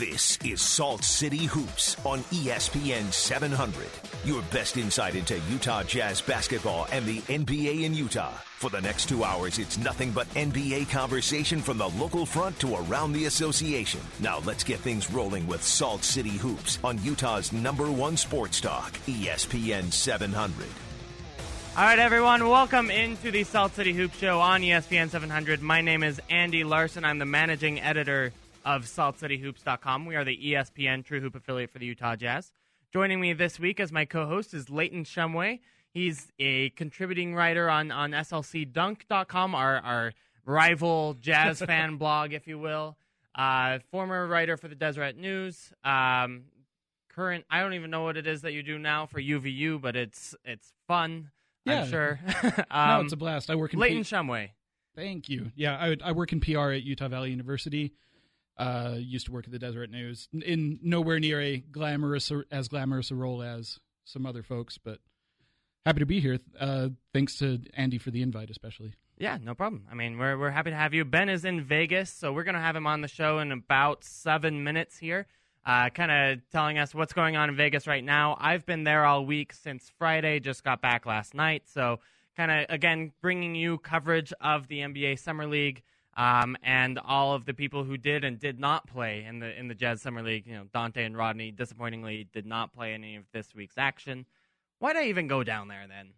This is Salt City Hoops on ESPN 700. Your best insight into Utah Jazz basketball and the NBA in Utah. For the next two hours, it's nothing but NBA conversation from the local front to around the association. Now let's get things rolling with Salt City Hoops on Utah's number one sports talk, ESPN 700. All right, everyone, welcome into the Salt City Hoop Show on ESPN 700. My name is Andy Larsen. I'm the managing editor of SaltCityHoops.com. We are the ESPN True Hoop affiliate for the Utah Jazz. Joining me this week as my co-host is Layton Shumway. He's a contributing writer on, on SLCDunk.com, our, our rival jazz fan blog, if you will. Uh, former writer for the Deseret News. Um, current, I don't even know what it is that you do now for UVU, but it's it's fun. Yeah. I'm sure. no, um, it's a blast. I work in Layton P- Shumway. Thank you. Yeah, I, I work in PR at Utah Valley University. Uh, used to work at the Deseret News. In nowhere near a glamorous or as glamorous a role as some other folks, but happy to be here. Uh, thanks to Andy for the invite, especially. Yeah, no problem. I mean, we're we're happy to have you. Ben is in Vegas, so we're gonna have him on the show in about seven minutes here, uh, kind of telling us what's going on in Vegas right now. I've been there all week since Friday. Just got back last night, so kind of again bringing you coverage of the NBA Summer League. Um, and all of the people who did and did not play in the in the Jazz Summer League, you know, Dante and Rodney disappointingly did not play any of this week's action. Why'd I even go down there then?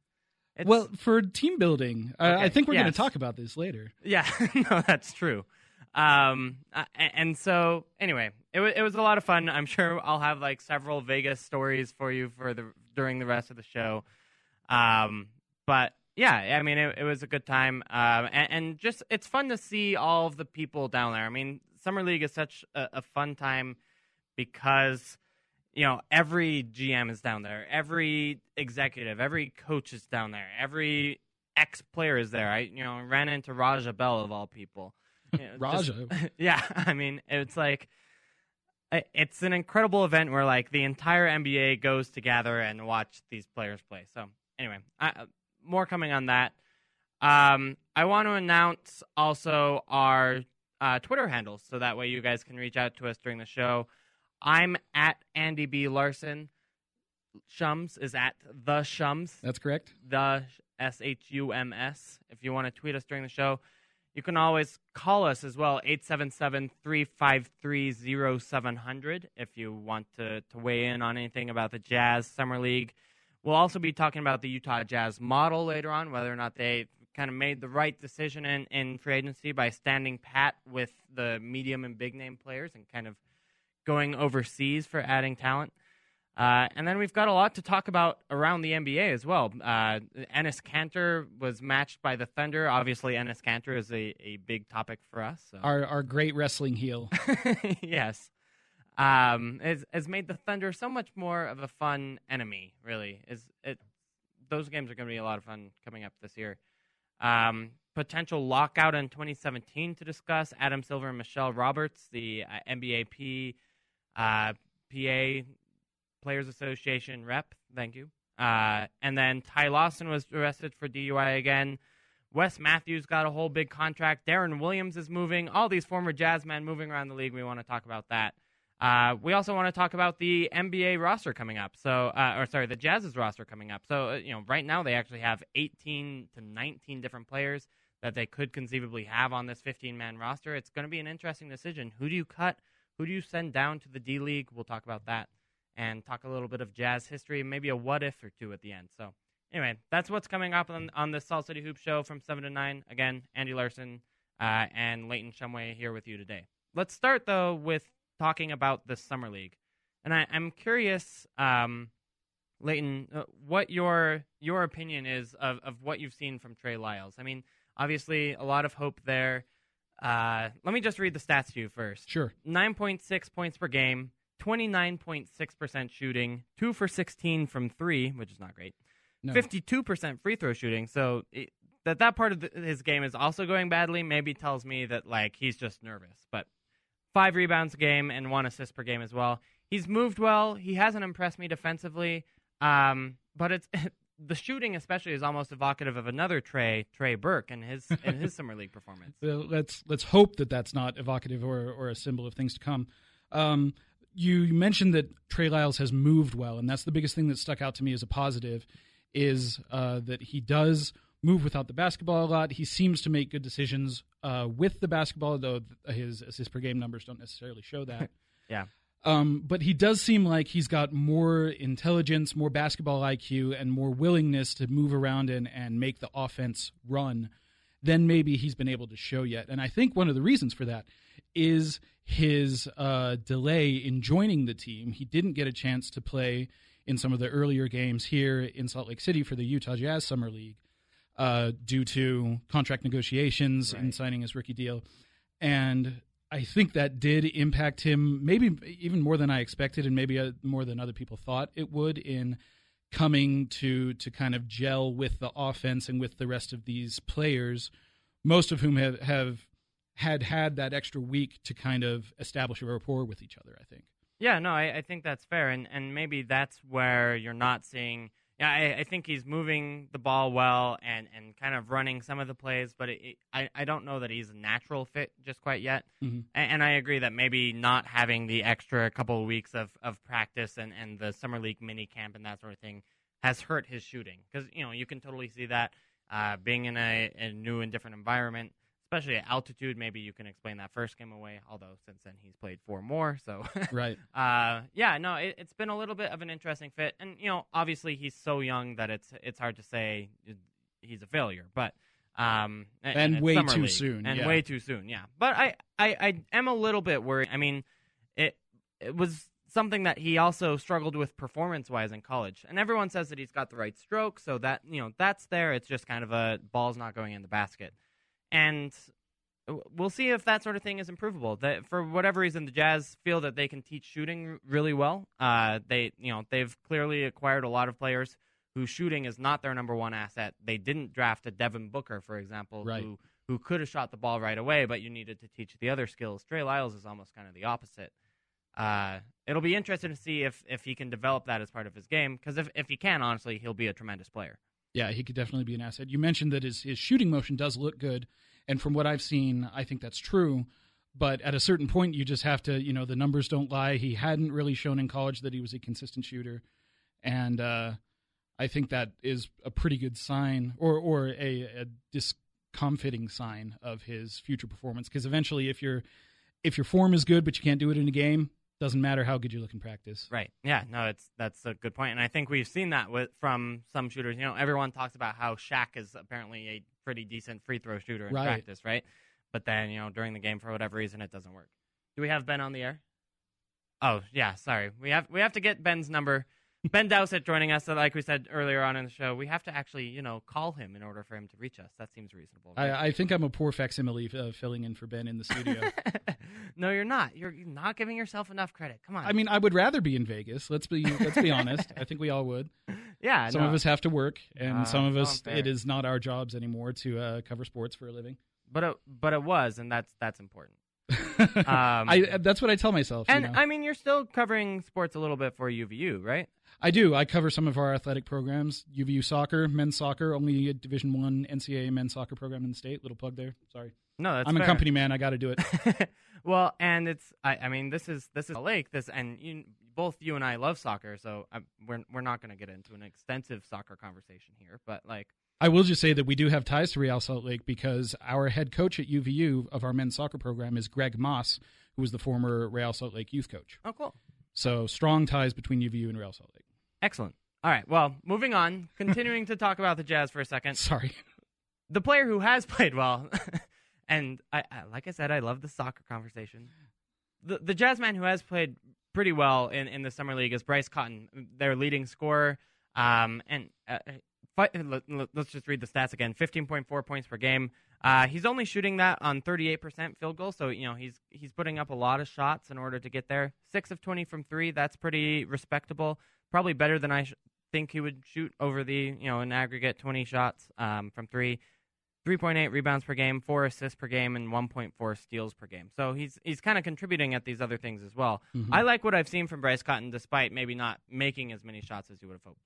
It's- well, for team building, uh, I think we're going to talk about this later. Yeah, no, that's true. Um, uh, and so anyway, it was it was a lot of fun. I'm sure I'll have like several Vegas stories for you for the during the rest of the show. Um, but yeah, I mean, it, it was a good time. Um, and, and just it's fun to see all of the people down there. I mean, summer league is such a, a fun time because you know every GM is down there, every executive, every coach is down there, every ex player is there. I you know ran into Raja Bell of all people. You know, just- yeah, I mean it's like it's an incredible event where like the entire NBA goes together and watch these players play. So anyway, I, more coming on that. Um, I want to announce also our uh, Twitter handles so that way you guys can reach out to us during the show. I'm at Andy B Larsen. Shums is at the Shums That's correct. the S H U M S. If you want to tweet us during the show, you can always call us as well, 877 353 0700, if you want to, to weigh in on anything about the Jazz Summer League. We'll also be talking about the Utah Jazz model later on, whether or not they kind of made the right decision in, in free agency by standing pat with the medium and big name players and kind of going overseas for adding talent. Uh, and then we've got a lot to talk about around the NBA as well. Uh, Enes Kanter was matched by the Thunder. Obviously, Enes Kanter is a, a big topic for us. So. Our our great wrestling heel. yes. Um, has, has made the Thunder so much more of a fun enemy, really. Is it? Those games are going to be a lot of fun coming up this year. Um, potential lockout in 2017 to discuss. Adam Silver and Michelle Roberts, the uh, NBAP uh, PA Players Association rep. Thank you. Uh, and then Ty Lawson was arrested for DUI again. Wes Matthews got a whole big contract. Deron Williams is moving. All these former Jazz men moving around the league. We want to talk about that. Uh, we also want to talk about the NBA roster coming up. So, uh, or sorry, the Jazz's roster coming up. So, uh, you know, right now they actually have 18 to 19 different players that they could conceivably have on this 15 man roster. It's going to be an interesting decision. Who do you cut? Who do you send down to the D League? We'll talk about that and talk a little bit of Jazz history, maybe a what if or two at the end. So, anyway, that's what's coming up on, on the Salt City Hoop Show from 7 to 9. Again, Andy Larsen uh, and Layton Shumway here with you today. Let's start, though, with talking about the Summer League. And I, I'm curious, um, Layton, uh, what your your opinion is of, of what you've seen from Trey Lyles. I mean, obviously, a lot of hope there. Uh, let me just read the stats to you first. Sure. 9.6 points per game, 29.6% shooting, 2 for 16 from 3, which is not great. 52% free throw shooting. So it, that that part of the, his game is also going badly maybe tells me that like he's just nervous. But 5 rebounds a game and 1 assist per game as well. He's moved well. He hasn't impressed me defensively. Um, but it's the shooting especially is almost evocative of another Trey, Trey Burke and his in his summer league performance. Let's let's hope that that's not evocative or or a symbol of things to come. Um, you mentioned that Trey Lyles has moved well, and that's the biggest thing that stuck out to me as a positive is uh, that he does move without the basketball a lot. He seems to make good decisions uh, with the basketball, though his assist per game numbers don't necessarily show that. yeah. Um, but he does seem like he's got more intelligence, more basketball IQ, and more willingness to move around and, and make the offense run than maybe he's been able to show yet. And I think one of the reasons for that is his uh, delay in joining the team. He didn't get a chance to play in some of the earlier games here in Salt Lake City for the Utah Jazz Summer League uh, due to contract negotiations right. and signing his rookie deal. And I think that did impact him, maybe even more than I expected, and maybe uh, more than other people thought it would in coming to to kind of gel with the offense and with the rest of these players, most of whom have have had had that extra week to kind of establish a rapport with each other. I think. Yeah, no, I, I think that's fair, and and maybe that's where you're not seeing. Yeah, I, I think he's moving the ball well and, and kind of running some of the plays, but it, it, I I don't know that he's a natural fit just quite yet. Mm-hmm. And, and, I agree that maybe not having the extra couple of weeks of, of practice and, and the summer league mini camp and that sort of thing has hurt his shooting because you know you can totally see that uh, being in a, a new and different environment especially at altitude. Maybe you can explain that first game away. Although since then he's played four more, so right. Uh, yeah, no, it, has been a little bit of an interesting fit, and you know, obviously he's so young that it's it's hard to say he's a failure, but um, and, and way too league, soon, and yeah. way too soon, yeah. But I, I, I am a little bit worried. I mean, it it was something that he also struggled with performance wise in college. And everyone says that he's got the right stroke, so that you know that's there. It's just kind of a ball's not going in the basket and we'll see if that sort of thing is improvable. That for whatever reason, the Jazz feel that they can teach shooting really well. Uh, they, you know, they've clearly acquired a lot of players whose shooting is not their number one asset. They didn't draft a Devin Booker, for example, right. who who could have shot the ball right away, but you needed to teach the other skills. Trey Lyles is almost kind of the opposite. Uh, it'll be interesting to see if if he can develop that as part of his game. Because if if he can, honestly, he'll be a tremendous player. Yeah, he could definitely be an asset. You mentioned that his his shooting motion does look good, and from what I've seen, I think that's true. But at a certain point, you just have to, you know, the numbers don't lie. He hadn't really shown in college that he was a consistent shooter, and uh, I think that is a pretty good sign, or or a, a discomfiting sign of his future performance. Because eventually, if your if your form is good but you can't do it in a game, doesn't matter how good you look in practice. Right. Yeah. No, it's that's a good point, and I think we've seen that with from some shooters. You know, everyone talks about how Shaq is apparently a pretty decent free throw shooter in right. practice, right? But then you know during the game for whatever reason it doesn't work. Do we have Ben on the air? Oh yeah, sorry. We have we have to get Ben's number Ben Dowsett joining us. Like we said earlier on in the show, we have to actually, you know, call him in order for him to reach us. That seems reasonable. Right? I, I, think I'm a poor facsimile uh, filling in for Ben in the studio. no, you're not. You're not giving yourself enough credit. Come on. I mean, I would rather be in Vegas. Let's be let's be honest. I think we all would. Yeah. Some no. of us have to work, and uh, some of us it is not our jobs anymore to uh, cover sports for a living. But it, but it was, and that's that's important. um, I that's what I tell myself. And you know? I mean, you're still covering sports a little bit for UVU, right? I do. I cover some of our athletic programs. UVU soccer, men's soccer, only a Division One NCAA men's soccer program in the state. Little plug there. Sorry. No, that's I'm fair. a company man. I got to do it. well, and it's. I, I, mean, this is this is a lake. This and you, both you and I love soccer, so I, we're we're not going to get into an extensive soccer conversation here. But like, I will just say that we do have ties to Real Salt Lake because our head coach at UVU of our men's soccer program is Greg Maas, who was the former Real Salt Lake youth coach. Oh, cool. So strong ties between UVU and Real Salt Lake. Excellent. All right. Well, moving on. Continuing to talk about the Jazz for a second. Sorry. The player who has played well, and I, I, like I said, I love the soccer conversation. The the Jazz man who has played pretty well in, in the summer league is Bryce Cotton, their leading scorer. Um, and uh, uh let, us just read the stats again: fifteen point four points per game. Uh, he's only shooting that on 38% field goal, so you know he's he's putting up a lot of shots in order to get there. Six of 20 from three, that's pretty respectable probably better than I sh- think he would shoot over the you know an aggregate 20 shots um, from three. 3.8 rebounds per game, four assists per game, and 1.4 steals per game. So he's he's kind of contributing at these other things as well. Mm-hmm. I like what I've seen from Bryce Cotton, despite maybe not making as many shots as you would have hoped.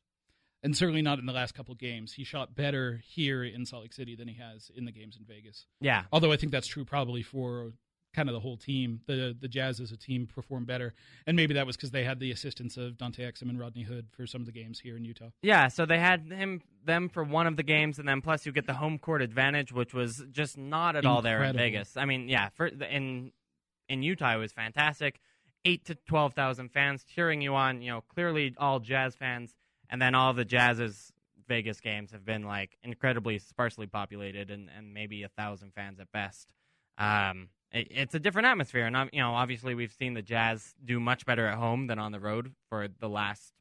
And certainly not in the last couple games. He shot better here in Salt Lake City than he has in the games in Vegas. Yeah. Although I think that's true probably for kind of the whole team. The the Jazz as a team performed better, and maybe that was because they had the assistance of Dante Exum and Rodney Hood for some of the games here in Utah. Yeah, so they had him them for one of the games, and then plus you get the home court advantage, which was just not at all there in Vegas. I mean, yeah, for in in Utah it was fantastic. Eight to twelve thousand fans cheering you on. You know, clearly all Jazz fans, and then all the Jazz's Vegas games have been like incredibly sparsely populated, and and maybe a thousand fans at best. Um, it, it's a different atmosphere, and um, you know, obviously we've seen the Jazz do much better at home than on the road for the last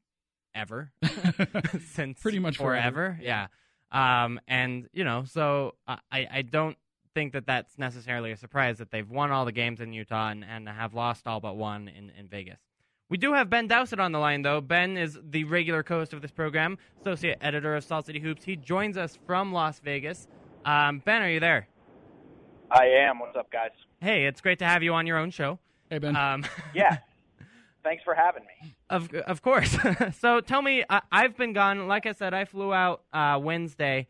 ever since Pretty much forever. forever. Yeah. Um, and you know, so I, I don't think that that's necessarily a surprise that they've won all the games in Utah and, and have lost all but one in, in Vegas. We do have Ben Dowsett on the line, though. Ben is the regular co-host of this program, associate editor of Salt City Hoops. He joins us from Las Vegas. Um, ben, are you there? I am. What's up, guys? Hey, it's great to have you on your own show. Hey Ben, Um, Yeah. Thanks for having me. Of of course. so tell me, I, I've been gone. Like I said, I flew out uh, Wednesday.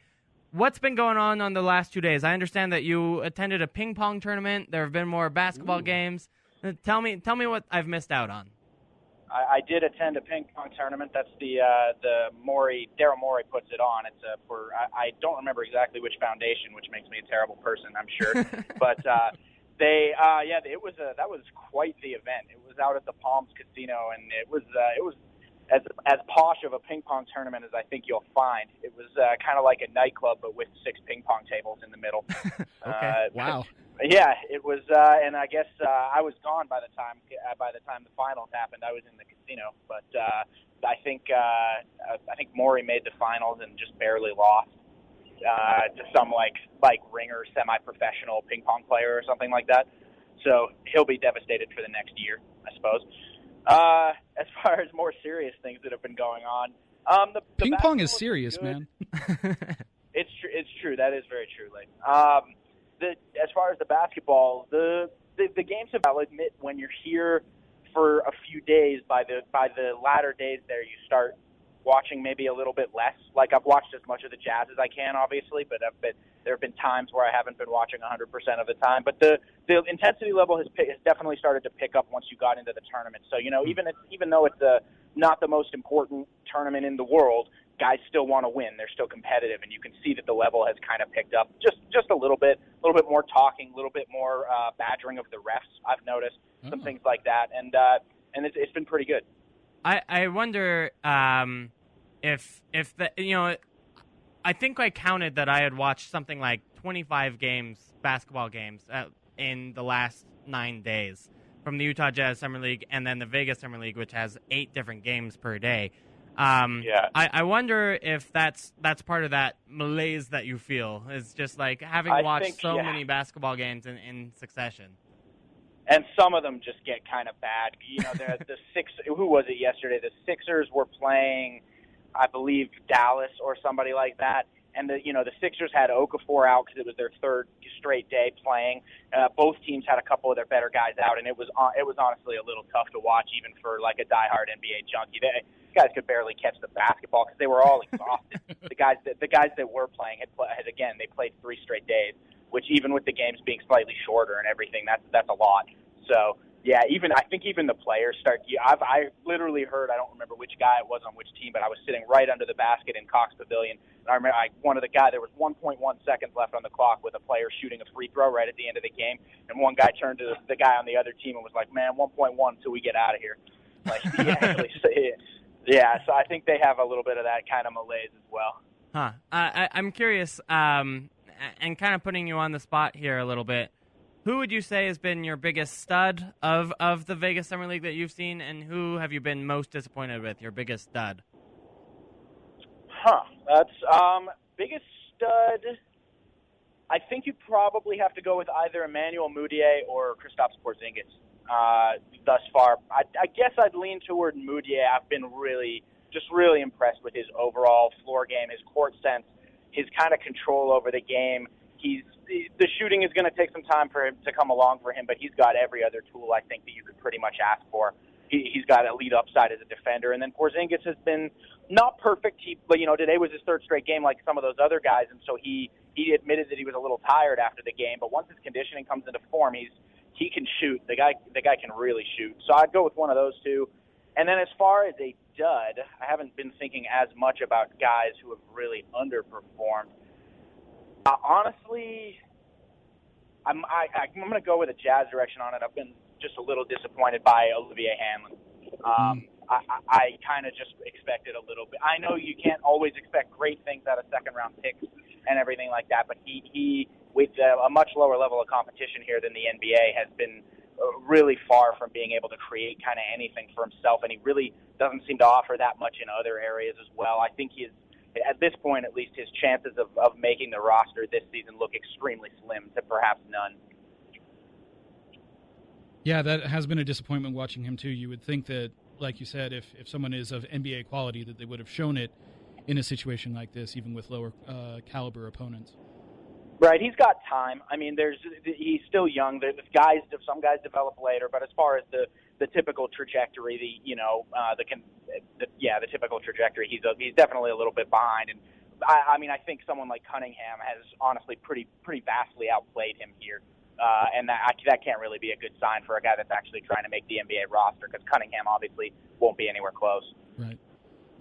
What's been going on on the last two days? I understand that you attended a ping pong tournament. There have been more basketball games. Uh, Tell me, tell me what I've missed out on. I, I did attend a ping pong tournament. That's the uh, the Morey Daryl Morey puts it on. It's uh, for I, I don't remember exactly which foundation, which makes me a terrible person, I'm sure. but uh, they uh, yeah, it was a, that was quite the event. It was out at the Palms Casino, and it was uh, it was as as posh of a ping pong tournament as I think you'll find. It was uh, kind of like a nightclub, but with six ping pong tables in the middle. Okay. Uh, wow. Yeah, it was, uh, and I guess uh, I was gone by the time uh, by the time the finals happened. I was in the casino, but uh, I think uh, I think Morey made the finals and just barely lost uh, to some like like ringer semi-professional ping pong player or something like that. So he'll be devastated for the next year, I suppose. Uh, as far as more serious things that have been going on, um, the, the Ping pong is serious, man. It's true. It's true. That is very true. Like, um, the as far as the basketball, the the, the games have. I'll admit, when you're here for a few days, by the by the latter days there, you start watching maybe a little bit less. Like I've watched as much of the Jazz as I can, obviously, but I've been, there have been times where I haven't been watching 100% of the time. But the the intensity level has, has definitely started to pick up once you got into the tournament. So you know, even if, even though it's a not the most important tournament in the world, guys still want to win. They're still competitive, and you can see that the level has kind of picked up just just a little bit, a little bit more talking, a little bit more uh, badgering of the refs. I've noticed some Oh. things like that, and uh, and it's, it's been pretty good. I I wonder um, if if the you know I think I counted that I had watched something like 25 games basketball games uh, in the last nine days from the Utah Jazz Summer League and then the Vegas Summer League, which has eight different games per day. Um, Yeah. I, I wonder if that's that's part of that malaise that you feel. Is just like having I watched think, so yeah. many basketball games in, in succession. And some of them just get kind of bad. You know, the the six. Who was it yesterday? The Sixers were playing, I believe, Dallas or somebody like that. And the you know the Sixers had Okafor out because it was their third straight day playing. Uh, both teams had a couple of their better guys out, and it was hon- it was honestly a little tough to watch, even for like a diehard NBA junkie. They guys could barely catch the basketball because they were all exhausted. the guys that the guys that were playing had, play, had again they played three straight days, which even with the games being slightly shorter and everything, that's that's a lot. So yeah, even I think even the players start. yeah, I've I literally heard I don't remember which guy it was on which team, but I was sitting right under the basket in Cox Pavilion, and I remember I, one of the guy there was 1.1 seconds left on the clock with a player shooting a free throw right at the end of the game, and one guy turned to the, the guy on the other team and was like, "Man, 1.1 until we get out of here." Like he actually yeah. So I think they have a little bit of that kind of malaise as well. Huh. I, I, I'm curious, um, and kind of putting you on the spot here a little bit. Who would you say has been your biggest stud of, of the Vegas Summer League that you've seen, and who have you been most disappointed with? Your biggest stud? Huh. That's um biggest stud. I think you probably have to go with either Emmanuel Mudiay or Kristaps Porzingis. Uh, thus far, I, I guess I'd lean toward Mudiay. I've been really, just really impressed with his overall floor game, his court sense, his kind of control over the game. He's the shooting is going to take some time for him to come along for him, but he's got every other tool I think that you could pretty much ask for. He, he's got elite upside as a defender, and then Porzingis has been not perfect. He, but you know, today was his third straight game, like some of those other guys, and so he he admitted that he was a little tired after the game. But once his conditioning comes into form, he's he can shoot. The guy the guy can really shoot. So I'd go with one of those two. And then as far as a dud, I haven't been thinking as much about guys who have really underperformed. Uh, honestly, I'm I, I'm going to go with a Jazz direction on it. I've been just a little disappointed by Olivier Hanlan. Um, I, I, I kind of just expected a little bit. I know you can't always expect great things out of second round picks and everything like that, but he he with a, a much lower level of competition here than the NBA has been uh, really far from being able to create kind of anything for himself, and he really doesn't seem to offer that much in other areas as well. I think he's at this point, at least, his chances of, of making the roster this season look extremely slim to perhaps none. Yeah, that has been a disappointment watching him too. You would think that, like you said, if if someone is of NBA quality, that they would have shown it in a situation like this, even with lower uh, caliber opponents. Right, he's got time. I mean, there's he's still young. The guys, some guys develop later, but as far as the the typical trajectory, the you know, uh, the, the yeah, the typical trajectory, he's a, he's definitely a little bit behind. And I, I mean, I think someone like Cunningham has honestly pretty pretty vastly outplayed him here. Uh, and that that can't really be a good sign for a guy that's actually trying to make the NBA roster because Cunningham obviously won't be anywhere close. Right.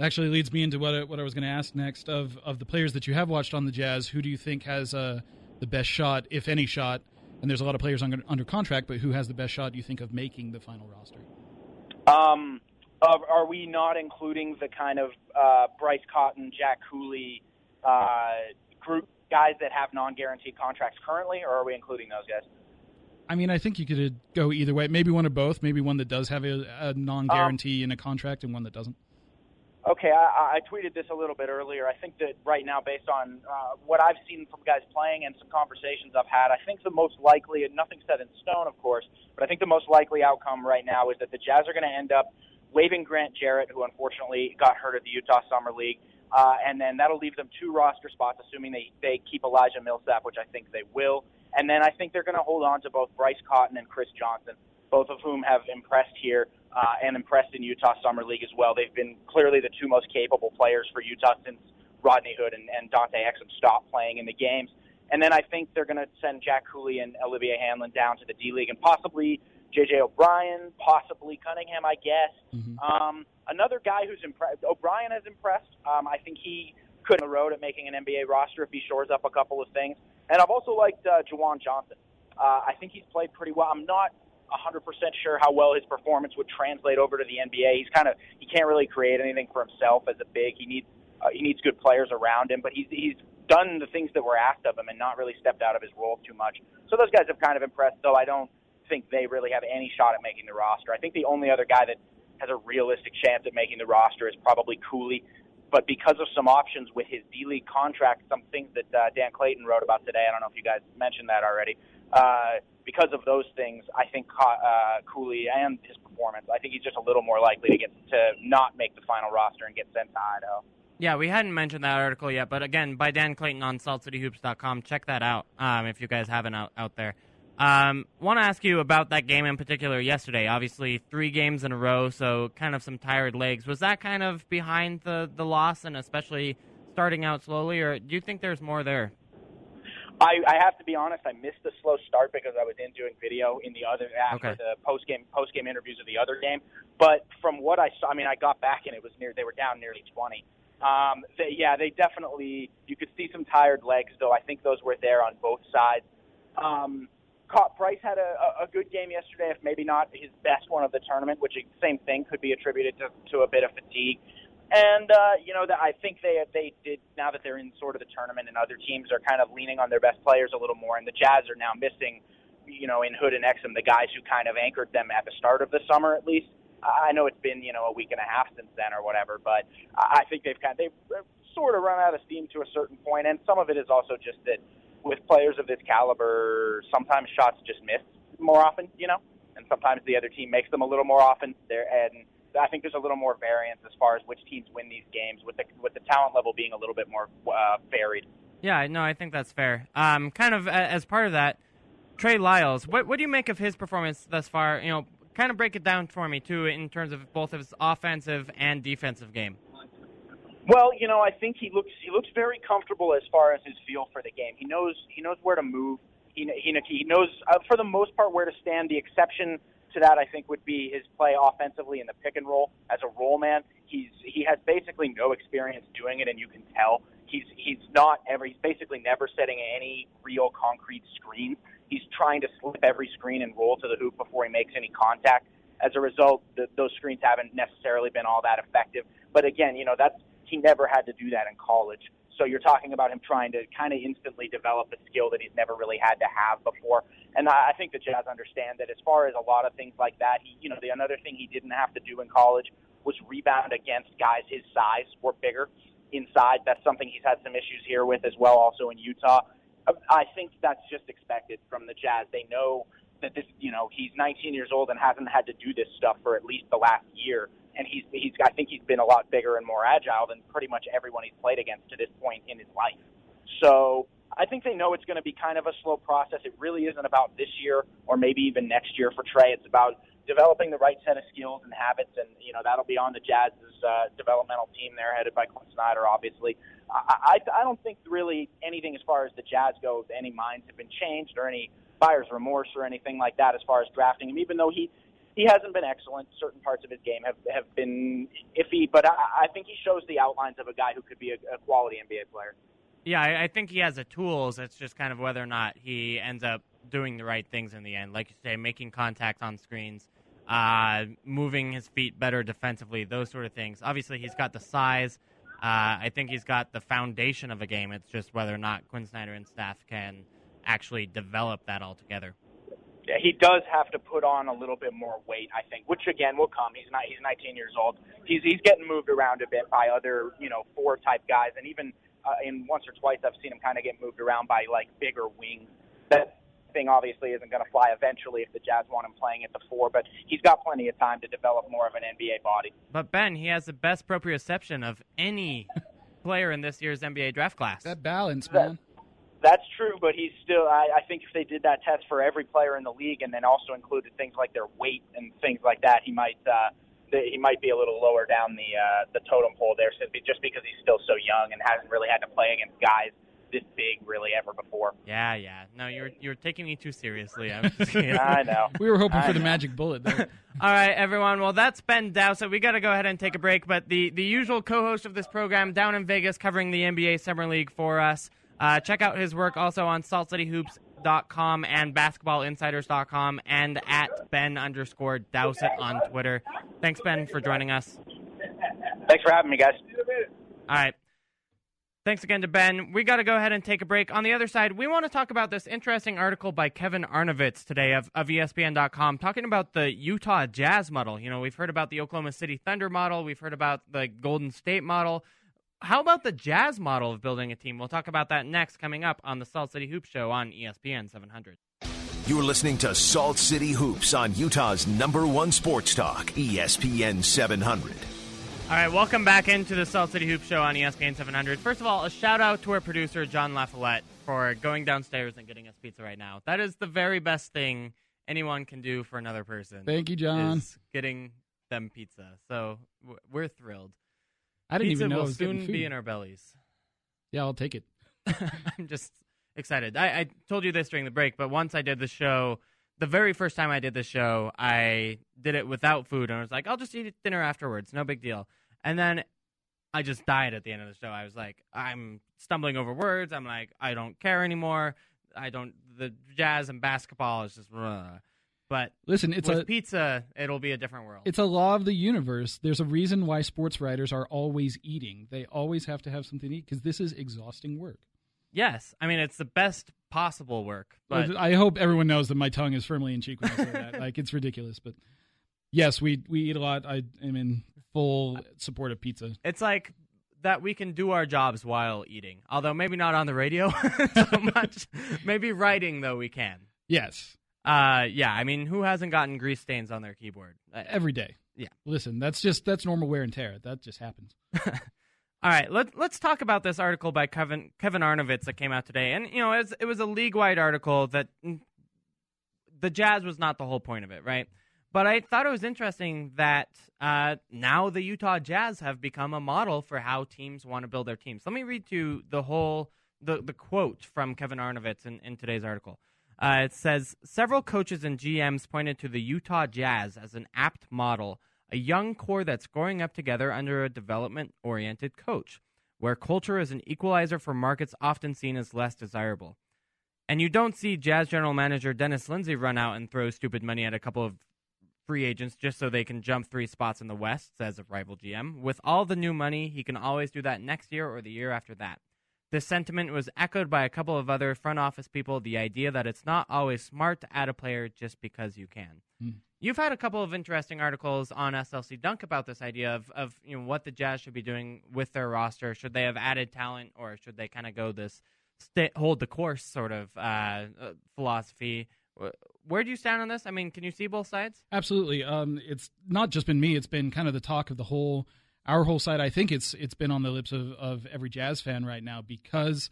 Actually, leads me into what I, what I was going to ask next. Of of the players that you have watched on the Jazz, who do you think has uh, the best shot, if any shot? And there's a lot of players under, under contract, but who has the best shot? You think of making the final roster? Um, are we not including the kind of uh, Bryce Cotton, Jack Cooley uh, group guys that have non-guaranteed contracts currently, or are we including those guys? I mean, I think you could go either way. Maybe one of both. Maybe one that does have a, a non-guarantee um, in a contract, and one that doesn't. Okay, I, I tweeted this a little bit earlier. I think that right now, based on uh, what I've seen from guys playing and some conversations I've had, I think the most likely, and nothing set in stone, of course, but I think the most likely outcome right now is that the Jazz are going to end up waiving Grant Jerrett, who unfortunately got hurt at the Utah Summer League, uh, and then that'll leave them two roster spots, assuming they they keep Elijah Millsap, which I think they will. And then I think they're going to hold on to both Bryce Cotton and Chris Johnson, both of whom have impressed here uh, and impressed in Utah Summer League as well. They've been clearly the two most capable players for Utah since Rodney Hood and, and Dante Exum stopped playing in the games. And then I think they're going to send Jack Cooley and Olivier Hanlan down to the D League and possibly J.J. O'Brien, possibly Cunningham, I guess. Mm-hmm. Um, another guy who's impressed, O'Brien has impressed. Um, I think he could on the road at making an NBA roster if he shores up a couple of things. And I've also liked uh, Juwan Johnson. Uh, I think he's played pretty well. I'm not 100% sure how well his performance would translate over to the NBA. He's kind of he can't really create anything for himself as a big. He needs uh, he needs good players around him, but he's he's done the things that were asked of him and not really stepped out of his role too much. So those guys have kind of impressed, though I don't think they really have any shot at making the roster. I think the only other guy that has a realistic chance at making the roster is probably Cooley. But because of some options with his D League contract, some things that uh, Dan Clayton wrote about today, I don't know if you guys mentioned that already. Uh, because of those things, I think uh, Cooley and his performance, I think he's just a little more likely to get to not make the final roster and get sent to Idaho. Yeah, we hadn't mentioned that article yet, but again, by Dan Clayton on SaltCityHoops.com. Check that out um, if you guys haven't out, out there. Um, Want to ask you about that game in particular yesterday. Obviously, three games in a row, so kind of some tired legs. Was that kind of behind the, the loss, and especially starting out slowly, or do you think there's more there? I, I have to be honest. I missed the slow start because I was in doing video in the other after okay. the post game post game interviews of the other game. But from what I saw, I mean, I got back and it was near. They were down nearly twenty. Um, they, yeah, they definitely. You could see some tired legs, though. I think those were there on both sides. Um, Price had a, a good game yesterday, if maybe not his best one of the tournament, which same thing could be attributed to, to a bit of fatigue. And uh, you know I think they they did now that they're in sort of the tournament and other teams are kind of leaning on their best players a little more, and the Jazz are now missing, you know, in Hood and Exum the guys who kind of anchored them at the start of the summer at least. I know it's been you know a week and a half since then or whatever, but I think they've kind of, they've sort of run out of steam to a certain point, and some of it is also just that with players of this caliber, sometimes shots just miss more often, you know, and sometimes the other team makes them a little more often. There and I think there's a little more variance as far as which teams win these games, with the with the talent level being a little bit more uh, varied. Yeah, no, I think that's fair. Um, kind of as part of that, Trey Lyles. What what do you make of his performance thus far? You know, kind of break it down for me too in terms of both of his offensive and defensive game. Well, you know, I think he looks he looks very comfortable as far as his feel for the game. He knows he knows where to move. He he, he knows uh, for the most part where to stand. The exception to that, I think, would be his play offensively in the pick and roll as a roll man. He's he has basically no experience doing it, and you can tell he's he's not ever. He's basically never setting any real concrete screens. He's trying to slip every screen and roll to the hoop before he makes any contact. As a result, the, those screens haven't necessarily been all that effective. But again, you know that's he never had to do that in college. So you're talking about him trying to kind of instantly develop a skill that he's never really had to have before. And I think the Jazz understand that as far as a lot of things like that, he, you know, the another thing he didn't have to do in college was rebound against guys his size or bigger inside. That's something he's had some issues here with as well, also in Utah. Um, I think that's just expected from the Jazz. They know that this, you know, he's 19 years old and hasn't had to do this stuff for at least the last year and he's he's I think he's been a lot bigger and more agile than pretty much everyone he's played against to this point in his life. So I think they know it's going to be kind of a slow process. It really isn't about this year or maybe even next year for Trey. It's about developing the right set of skills and habits, and you know that'll be on the Jazz's uh, developmental team there, headed by Quin Snyder, obviously. I, I I don't think really anything as far as the Jazz goes, any minds have been changed or any buyer's remorse or anything like that as far as drafting him. Even though he he hasn't been excellent. Certain parts of his game have have been iffy, but I, I think he shows the outlines of a guy who could be a, a quality NBA player. Yeah, I, I think he has the tools. It's just kind of whether or not he ends up doing the right things in the end. Like you say, making contact on screens, uh, moving his feet better defensively, those sort of things. Obviously, he's got the size. Uh, I think he's got the foundation of a game. It's just whether or not Quin Snyder and staff can actually develop that altogether yeah, he does have to put on a little bit more weight, I think, which again will come. He's not he's 19 years old. He's he's getting moved around a bit by other you know four type guys, and even uh, in once or twice I've seen him kind of get moved around by like bigger wings. That thing obviously isn't going to fly eventually if the Jazz want him playing at the four, but he's got plenty of time to develop more of an NBA body. But Ben, he has the best proprioception of any player in this year's NBA draft class. That balance, man. That's true, but he's still. I, I think if they did that test for every player in the league, and then also included things like their weight and things like that, he might uh, the, he might be a little lower down the uh, the totem pole there, just because he's still so young and hasn't really had to play against guys this big really ever before. Yeah, yeah. No, you're you're taking me too seriously. I know. We were hoping I for the magic bullet. Though. All right, everyone. Well, that's Ben Dowsett. We got to go ahead and take a break, but the the usual co-host of this program down in Vegas covering the NBA Summer League for us. Uh, check out his work also on saltcityhoops.com and basketballinsiders.com and at Ben underscore Dowsett on Twitter. Thanks, Ben, for joining us. Thanks for having me, guys. All right. Thanks again to Ben. We got to go ahead and take a break. On the other side, we want to talk about this interesting article by Kevin Arnovitz today of, of ESPN.com talking about the Utah Jazz model. You know, we've heard about the Oklahoma City Thunder model, we've heard about the Golden State model. How about the Jazz model of building a team? We'll talk about that next coming up on the Salt City Hoop Show on ESPN 700. You're listening to Salt City Hoops on Utah's number one sports talk, ESPN 700. All right, welcome back into the Salt City Hoop Show on ESPN 700. First of all, a shout out to our producer, John LaFollette, for going downstairs and getting us pizza right now. That is the very best thing anyone can do for another person. Thank you, John. Is getting them pizza. So we're thrilled. I didn't pizza even know will soon be in our bellies. Yeah, I'll take it. I'm just excited. I, I told you this during the break, but once I did the show, the very first time I did the show, I did it without food, and I was like, I'll just eat dinner afterwards, no big deal. And then I just died at the end of the show. I was like, I'm stumbling over words. I'm like, I don't care anymore. I don't. The jazz and basketball is just. But Listen, it's with a pizza, it'll be a different world. it's a law of the universe. There's a reason why sports writers are always eating. They always have to have something to eat because this is exhausting work. yes, I mean it's the best possible work, but I hope everyone knows that my tongue is firmly in cheek when I say that. Like it's ridiculous, but yes, we we eat a lot. I am in full support of pizza. it's like that we can do our jobs while eating. Although maybe not on the radio so much. maybe writing though we can. Yes, Uh, yeah. I mean, who hasn't gotten grease stains on their keyboard? Uh, every day. Yeah. Listen, that's just that's normal wear and tear. That just happens. All right, let, let's talk about this article by Kevin Kevin Arnovitz that came out today. And, you know, it was, it was a league wide article that mm, the Jazz was not the whole point of it, right? But I thought it was interesting that uh, now the Utah Jazz have become a model for how teams want to build their teams. Let me read to you the whole the, the quote from Kevin Arnovitz in, in today's article. Uh, it says several coaches and GMs pointed to the Utah Jazz as an apt model, a young core that's growing up together under a development oriented coach, where culture is an equalizer for markets often seen as less desirable. And you don't see Jazz general manager Dennis Lindsey run out and throw stupid money at a couple of free agents just so they can jump three spots in the West, says a rival GM. With all the new money, he can always do that next year or the year after that. This sentiment was echoed by a couple of other front office people the idea that it's not always smart to add a player just because you can. Mm. You've had a couple of interesting articles on SLC Dunk about this idea of, of you know what the Jazz should be doing with their roster. Should they have added talent or should they kind of go this stay, hold the course sort of uh, uh, philosophy? Where do you stand on this? I mean, can you see both sides? Absolutely. Um, it's not just been me; it's been kind of the talk of the whole our whole side, I think it's it's been on the lips of, of every jazz fan right now because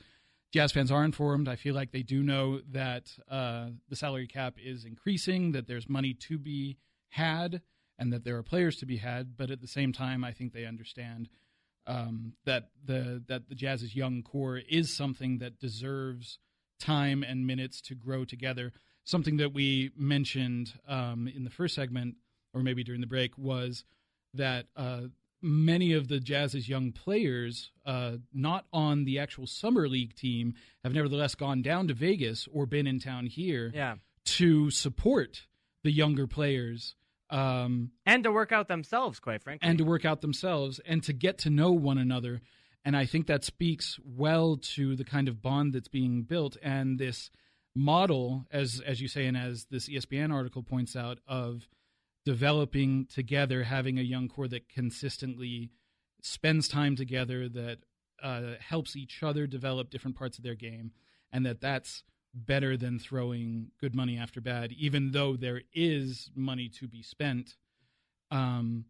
jazz fans are informed. I feel like they do know that uh, the salary cap is increasing, that there's money to be had, and that there are players to be had. But at the same time, I think they understand um, that the that the Jazz's young core is something that deserves time and minutes to grow together. Something that we mentioned um, in the first segment, or maybe during the break, was that uh, many of the Jazz's young players, uh, not on the actual summer league team, have nevertheless gone down to Vegas or been in town here yeah. to support the younger players. Um, and to work out themselves, quite frankly. And to work out themselves and to get to know one another. And I think that speaks well to the kind of bond that's being built and this model, as as you say, and as this ESPN article points out, of developing together, having a young core that consistently spends time together, that uh, helps each other develop different parts of their game, and that that's better than throwing good money after bad, even though there is money to be spent. Um,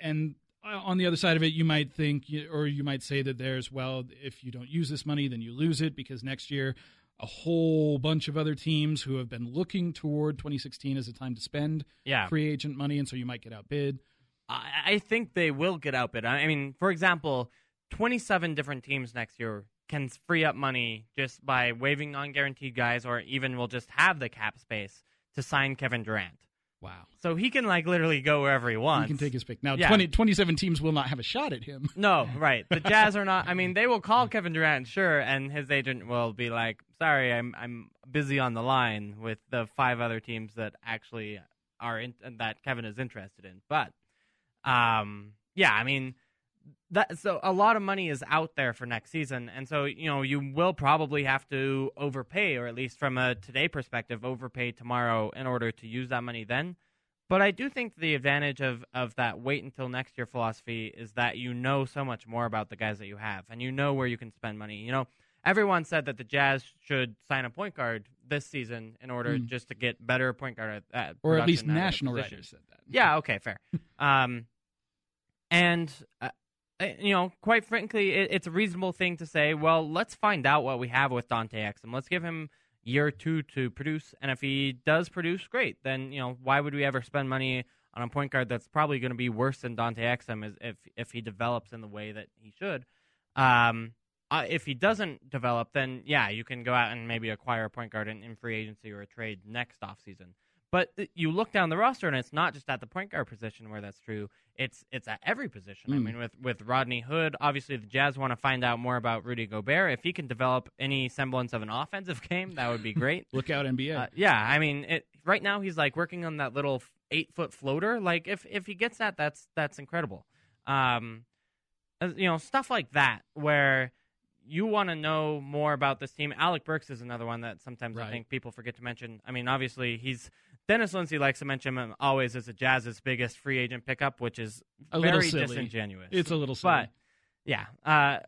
and on the other side of it, you might think, or you might say that there's, well, if you don't use this money, then you lose it because next year a whole bunch of other teams who have been looking toward 2016 as a time to spend yeah. free agent money, and so you might get outbid. I think they will get outbid. I mean, for example, 27 different teams next year can free up money just by waiving non-guaranteed guys, or even will just have the cap space to sign Kevin Durant. Wow. So he can like literally go wherever he wants. He can take his pick. Now, yeah. 20, 27 teams will not have a shot at him. No, right. The Jazz are not. I mean, they will call Kevin Durant, sure, and his agent will be like, "Sorry, I'm I'm busy on the line with the five other teams that actually are in, that Kevin is interested in." But, um, yeah, I mean, that so a lot of money is out there for next season, and so you know you will probably have to overpay, or at least from a today perspective, overpay tomorrow in order to use that money then. But I do think the advantage of, of that wait until next year philosophy is that you know so much more about the guys that you have, and you know where you can spend money. You know, everyone said that the Jazz should sign a point guard this season in order mm. just to get better point guard at, at or at least national writers said that. Yeah. Okay. Fair. um, and uh, you know, quite frankly, it, it's a reasonable thing to say. Well, let's find out what we have with Dante Exum. Let's give him year two to produce, and if he does produce, great. Then you know, why would we ever spend money on a point guard that's probably going to be worse than Dante Exum is if if he develops in the way that he should? Um, uh, if he doesn't develop, then yeah, you can go out and maybe acquire a point guard in, in free agency or a trade next offseason. But you look down the roster, and it's not just at the point guard position where that's true. It's it's at every position. Mm. I hmm. mean, with with Rodney Hood, obviously the Jazz want to find out more about Rudy Gobert. If he can develop any semblance of an offensive game, that would be great. look out, NBA. Uh, yeah, I mean, it, right now he's like working on that little eight foot floater. Like if if he gets that, that's that's incredible. Um, you know, stuff like that where you want to know more about this team. Alec Burks is another one that sometimes right. I think people forget to mention. I mean, obviously he's Dennis Lindsey likes to mention him always as the Jazz's biggest free agent pickup, which is a very disingenuous. It's a little silly. But yeah, uh,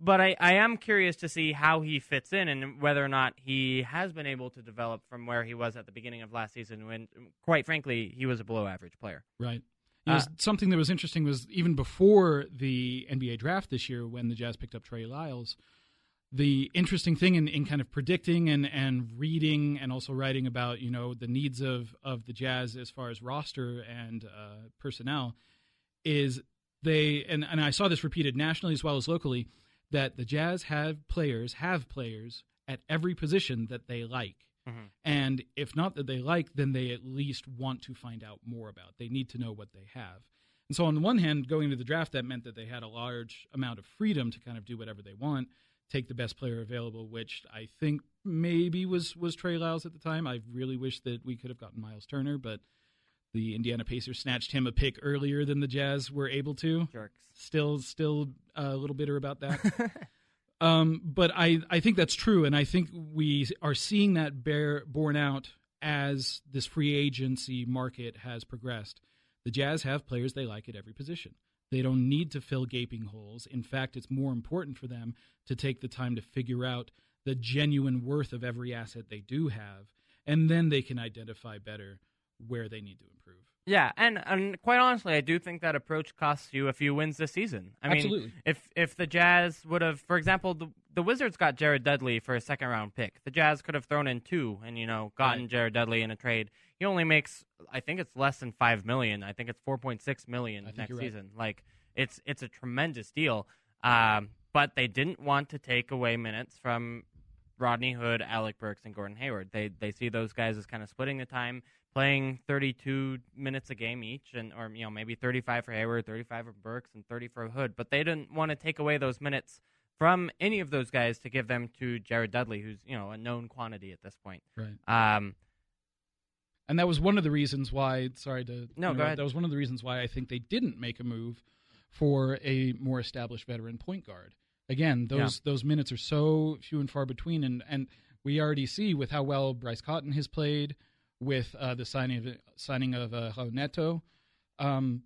but I, I am curious to see how he fits in and whether or not he has been able to develop from where he was at the beginning of last season when, quite frankly, he was a below average player. Right. Uh, something that was interesting was even before the NBA draft this year when the Jazz picked up Trey Lyles – the interesting thing in, in kind of predicting and, and reading and also writing about you know the needs of, of the Jazz as far as roster and uh, personnel is they and, and I saw this repeated nationally as well as locally that the Jazz have players have players at every position that they like Mhm. And if not that they like, then they at least want to find out more about. They need to know what they have. And so, on the one hand, going into the draft, that meant that they had a large amount of freedom to kind of do whatever they want, take the best player available, which I think maybe was was Trey Lyles at the time. I really wish that we could have gotten Miles Turner, but the Indiana Pacers snatched him a pick earlier than the Jazz were able to. Jerks. Still, still a little bitter about that. Um, but I, I think that's true, and I think we are seeing that bear borne out as this free agency market has progressed. The Jazz have players they like at every position. They don't need to fill gaping holes. In fact, it's more important for them to take the time to figure out the genuine worth of every asset they do have, and then they can identify better where they need to improve. Yeah, and and quite honestly, I do think that approach costs you a few wins this season. I mean, Absolutely. if if the Jazz would have, for example, the the Wizards got Jared Dudley for a second round pick. The Jazz could have thrown in two and you know gotten Right. Jared Dudley in a trade. He only makes, I think it's less than five million. I think it's four point six million next right. season. Like it's it's a tremendous deal. Um, but they didn't want to take away minutes from Rodney Hood, Alec Burks, and Gordon Hayward. They they see those guys as kind of splitting the time, playing 32 minutes a game each, and or you know maybe 35 for Hayward, 35 for Burks, and 30 for Hood. But they didn't want to take away those minutes from any of those guys to give them to Jared Dudley, who's you know a known quantity at this point. Right. Um, And that was one of the reasons why. Sorry to No, go ahead. That was one of the reasons why I think they didn't make a move for a more established veteran point guard. Again, those those minutes are so few and far between, and and we already see with how well Bryce Cotton has played, with uh, the signing of signing of uh, Raul Neto. Um,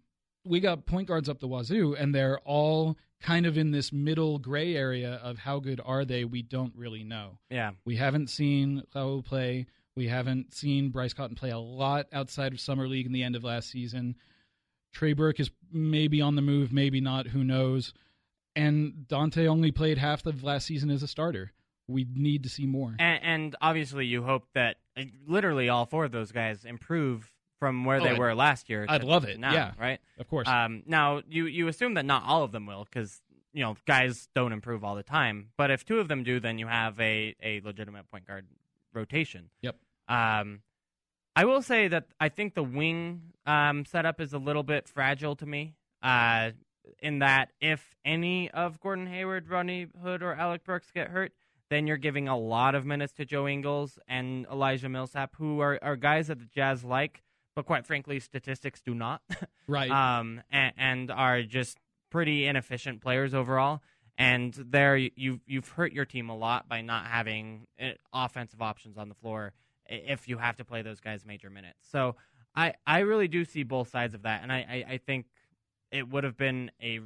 we got point guards up the wazoo, and they're all kind of in this middle gray area of how good are they? We don't really know. yeah, We haven't seen Raul play. We haven't seen Bryce Cotton play a lot outside of summer league in the end of last season. Trey Burke is maybe on the move, maybe not. Who knows? And Dante only played half of last season as a starter. We need to see more. and, and obviously you hope that uh, literally all four of those guys improve from where Oh, they I'd- were last year. I'd love it, Now, yeah. right. Of course, Um, now you you assume that not all of them will, because you know guys don't improve all the time. But if two of them do, then you have a a legitimate point guard rotation. Yep. Um, I will say that I think the wing um, setup is a little bit fragile to me. Uh, in that if any of Gordon Hayward, Rodney Hood, or Alec Burks get hurt, then you're giving a lot of minutes to Joe Ingles and Elijah Millsap, who are, are guys that the Jazz like, but quite frankly, statistics do not. right. um, and, and are just pretty inefficient players overall. And there, you've you've hurt your team a lot by not having uh, offensive options on the floor if you have to play those guys major minutes. So I I really do see both sides of that, and I I, I think it would have been a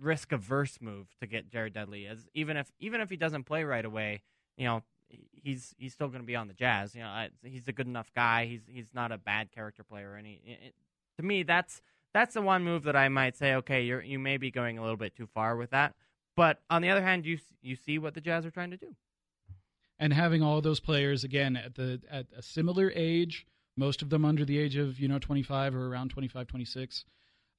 risk averse move to get Jared Dudley, as even if even if he doesn't play right away, you know. He's he's still going to be on the Jazz. You know, I, he's a good enough guy. He's he's not a bad character player. And he, it, to me, that's that's the one move that I might say, okay, you're you may be going a little bit too far with that. But on the other hand, you you see what the Jazz are trying to do. and having all those players again at the at a similar age most of them under the age of you know 25 or around 25 26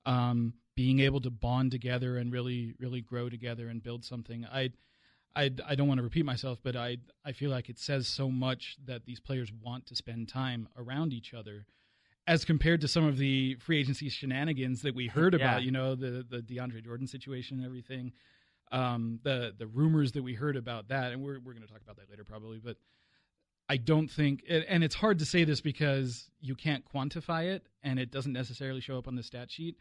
um, being able to bond together and really really grow together and build something i I, I don't want to repeat myself, but I I feel like it says so much that these players want to spend time around each other, as compared to some of the free agency shenanigans that we heard about. You know, the the DeAndre Jordan situation and everything um, the the rumors that we heard about that, and we're we're going to talk about that later probably. But I don't think, and and it's hard to say this because you can't quantify it, and it doesn't necessarily show up on the stat sheet.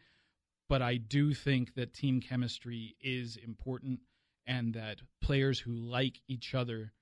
But I do think that team chemistry is important, and that players who like each other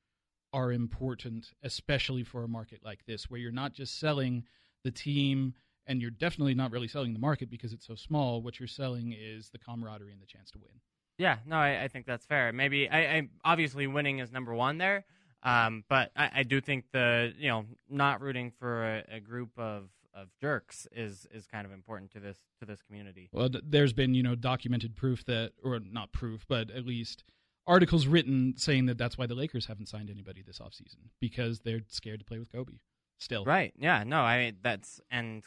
are important, especially for a market like this, where you're not just selling the team. And you're definitely not really selling the market because it's so small. What you're selling is the camaraderie and the chance to win. Yeah, no, I, I think that's fair. Maybe I, I obviously winning is number one there, um, but I, I do think the you know not rooting for a, a group of, of jerks is is kind of important to this to this community. Well, there's been you know documented proof that, or not proof, but at least articles written saying that that's why the Lakers haven't signed anybody this offseason because they're scared to play with Kobe. Still, Right? Yeah. No, I mean that's and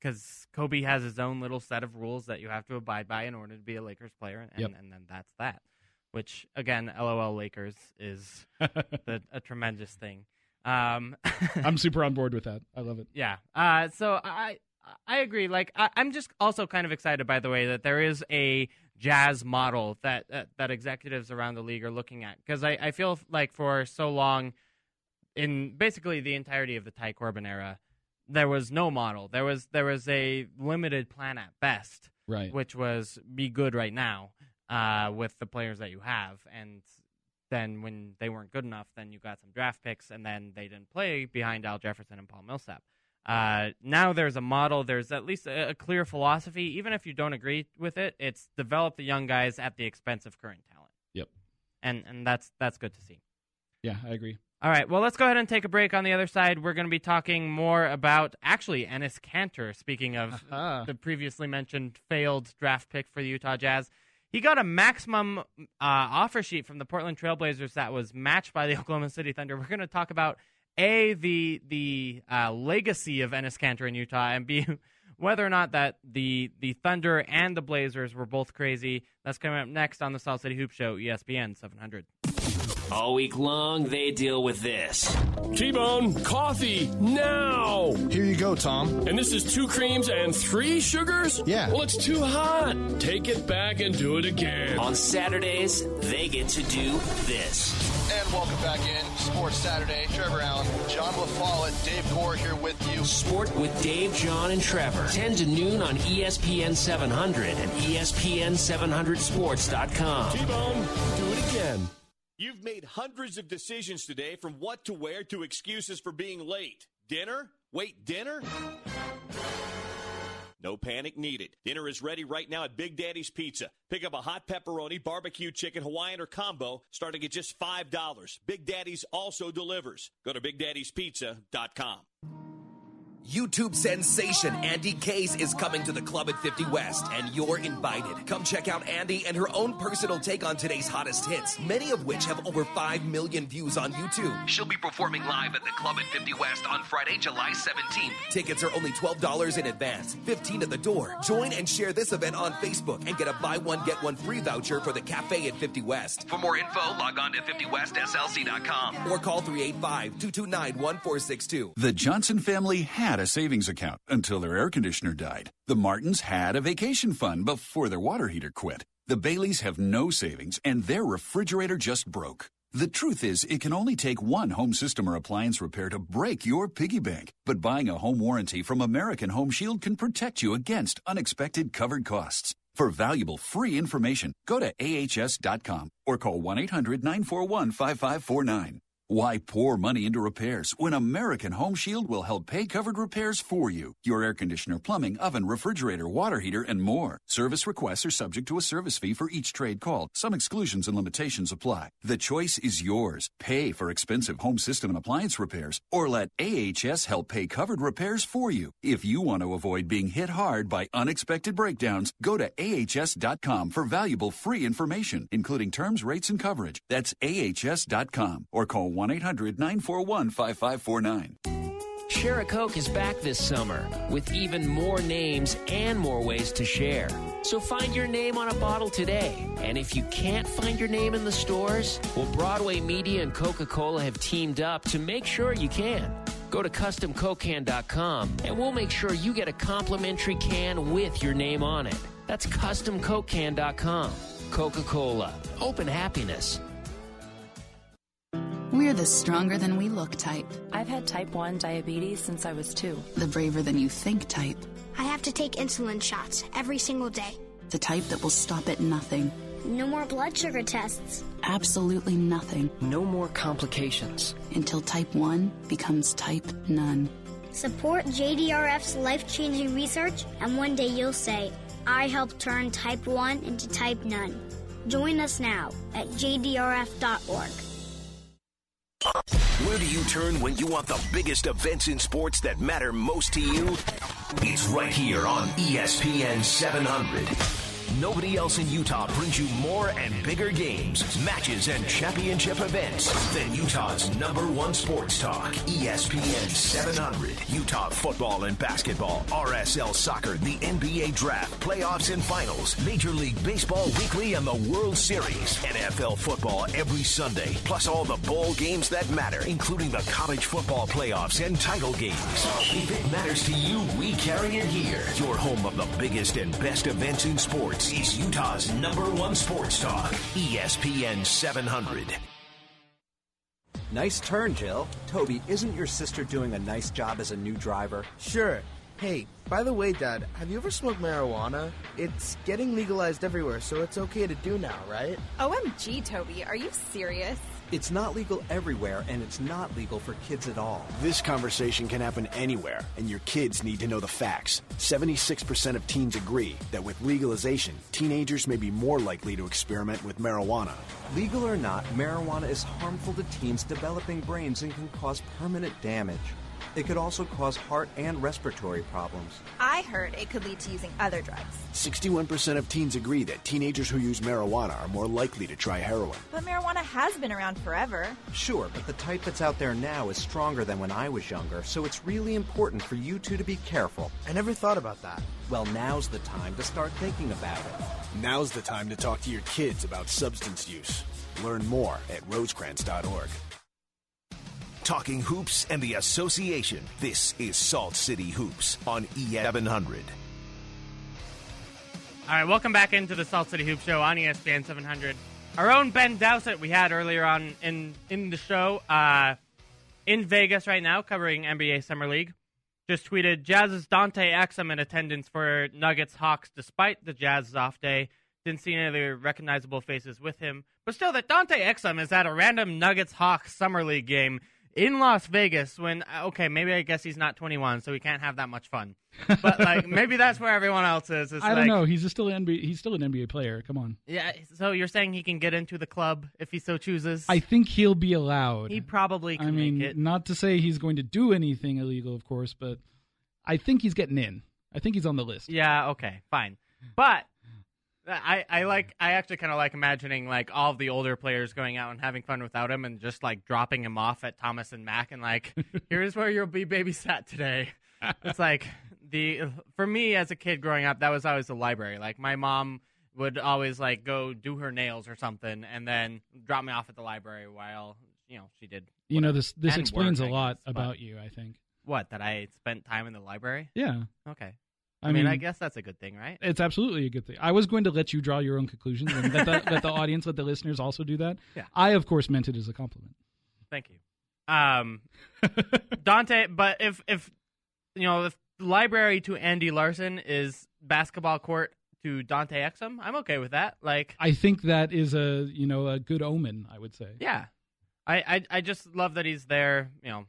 because Kobe has his own little set of rules that you have to abide by in order to be a Lakers player, and, Yep. and then that's that. Which again, LOL Lakers is the, a tremendous thing. Um, I'm super on board with that. I love it. Yeah. Uh, so I I agree. Like I, am just also kind of excited by the way that there is a jazz model that uh, that executives around the league are looking at because I, I feel like for so long in basically the entirety of the Ty Corbin era there was no model. There was there was a limited plan at best, right? Which was be good right now uh, with the players that you have, and then when they weren't good enough, then you got some draft picks, and then they didn't play behind Al Jefferson and Paul Millsap. Uh, now there's a model. There's at least a, a, clear philosophy. Even if you don't agree with it, it's develop the young guys at the expense of current talent. Yep. And and that's that's good to see. Yeah, I agree. All right. Well, let's go ahead and take a break. On the other side, we're going to be talking more about actually Enes Kanter. Speaking of uh-huh. the previously mentioned failed draft pick for the Utah Jazz, he got a maximum uh, offer sheet from the Portland Trailblazers that was matched by the Oklahoma City Thunder. We're going to talk about a the the uh, legacy of Enes Kanter in Utah, and b whether or not that the the Thunder and the Blazers were both crazy. That's coming up next on the Salt City Hoop Show, ESPN 700. All week long, they deal with this. T-Bone, coffee, now! Here you go, Tom. And this is two creams and three sugars? Yeah. Well, it's too hot. Take it back and do it again. On Saturdays, they get to do this. And welcome back in Sports Saturday. Trevor Allen, John LaFollette, Dave Gore here with you. Sport with Dave, John, and Trevor. 10 to noon on ESPN 700 and ESPN700sports.com. T-Bone, do it again. You've made hundreds of decisions today from what to wear to excuses for being late. Dinner? Wait, dinner? No panic needed. Dinner is ready right now at Big Daddy's Pizza. Pick up a hot pepperoni, barbecue chicken, Hawaiian, or combo starting at just $5. Big Daddy's also delivers. Go to BigDaddy'sPizza.com. YouTube sensation Andy Case is coming to the club at 50 West, and you're invited. Come check out Andy and her own personal take on today's hottest hits, many of which have over 5 million views on YouTube. She'll be performing live at the club at 50 West on Friday, July 17th. Tickets are only $12 in advance, 15 at the door. Join and share this event on Facebook and get a buy one, get one free voucher for the cafe at 50 West. For more info, log on to 50westslc.com or call 385 229 1462. The Johnson family had a savings account until their air conditioner died. The Martins had a vacation fund before their water heater quit. The Baileys have no savings and their refrigerator just broke. The truth is, it can only take one home system or appliance repair to break your piggy bank. But buying a home warranty from American Home Shield can protect you against unexpected covered costs. For valuable free information, go to ahs.com or call 1 800 941 5549. Why pour money into repairs when American Home Shield will help pay covered repairs for you? Your air conditioner, plumbing, oven, refrigerator, water heater, and more. Service requests are subject to a service fee for each trade called. Some exclusions and limitations apply. The choice is yours. Pay for expensive home system and appliance repairs or let AHS help pay covered repairs for you. If you want to avoid being hit hard by unexpected breakdowns, go to ahs.com for valuable free information, including terms, rates, and coverage. That's ahs.com or call 1 800 941 5549. Share a Coke is back this summer with even more names and more ways to share. So find your name on a bottle today. And if you can't find your name in the stores, well, Broadway Media and Coca Cola have teamed up to make sure you can. Go to CustomCokeCan.com and we'll make sure you get a complimentary can with your name on it. That's CustomCokeCan.com. Coca Cola. Open happiness. We're the stronger than we look type. I've had type 1 diabetes since I was two. The braver than you think type. I have to take insulin shots every single day. The type that will stop at nothing. No more blood sugar tests. Absolutely nothing. No more complications. Until type 1 becomes type none. Support JDRF's life changing research, and one day you'll say, I helped turn type 1 into type none. Join us now at jdrf.org. Where do you turn when you want the biggest events in sports that matter most to you? It's right here on ESPN 700. Nobody else in Utah brings you more and bigger games, matches, and championship events than Utah's number one sports talk. ESPN 700. Utah football and basketball, RSL soccer, the NBA draft, playoffs and finals, Major League Baseball weekly, and the World Series. NFL football every Sunday, plus all the bowl games that matter, including the college football playoffs and title games. If it matters to you, we carry it here. Your home of the biggest and best events in sports is Utah's number one sports talk, ESPN 700. Nice turn, Jill. Toby, isn't your sister doing a nice job as a new driver? Sure. Hey, by the way, Dad, have you ever smoked marijuana? It's getting legalized everywhere, so it's okay to do now, right? OMG, Toby, are you serious? It's not legal everywhere, and it's not legal for kids at all. This conversation can happen anywhere, and your kids need to know the facts. 76% of teens agree that with legalization, teenagers may be more likely to experiment with marijuana. Legal or not, marijuana is harmful to teens developing brains and can cause permanent damage. It could also cause heart and respiratory problems. I heard it could lead to using other drugs. 61% of teens agree that teenagers who use marijuana are more likely to try heroin. But marijuana has been around forever. Sure, but the type that's out there now is stronger than when I was younger, so it's really important for you two to be careful. I never thought about that. Well, now's the time to start thinking about it. Now's the time to talk to your kids about substance use. Learn more at rosecrans.org. Talking hoops and the association. This is Salt City Hoops on E E700. All right, welcome back into the Salt City Hoop Show on ESPN 700. Our own Ben Dowsett we had earlier on in in the show uh, in Vegas right now covering NBA Summer League. Just tweeted Jazz's Dante Exum in attendance for Nuggets Hawks despite the Jazz's off day. Didn't see any other recognizable faces with him, but still, that Dante Exum is at a random Nuggets Hawks Summer League game in Las Vegas. When uh, okay, maybe I guess he's not 21, so he can't have that much fun. But like maybe that's where everyone else is. It's I don't like- know. He's still an NBA. He's still an NBA player. Come on. Yeah, so you're saying he can get into the club if he so chooses? I think he'll be allowed. he probably can I mean, make it. not to say he's going to do anything illegal, of course, but I think he's getting in. I think he's on the list. Yeah, okay, fine. But I, I like I actually kind of like imagining like all of the older players going out and having fun without him and just like dropping him off at Thomas and Mack and like here's where you'll be babysat today. It's like the for me as a kid growing up that was always the library. Like my mom would always like go do her nails or something and then drop me off at the library while you know she did. You know, this this And explains work, a lot guess, about you. I think. What that I spent time in the library? Yeah. Okay. I I, mean, I guess that's a good thing, right? It's absolutely a good thing. I was going to let you draw your own conclusions and let the, let the audience, let the listeners also do that. Yeah. I, of course, meant it as a compliment. Thank you. Um, Dante, but if if you know if library to Andy Larsen is basketball court to Dante Exum, I'm okay with that. Like, I think that is a you know a good omen. I would say. yeah, I I, I just love that he's there. You know,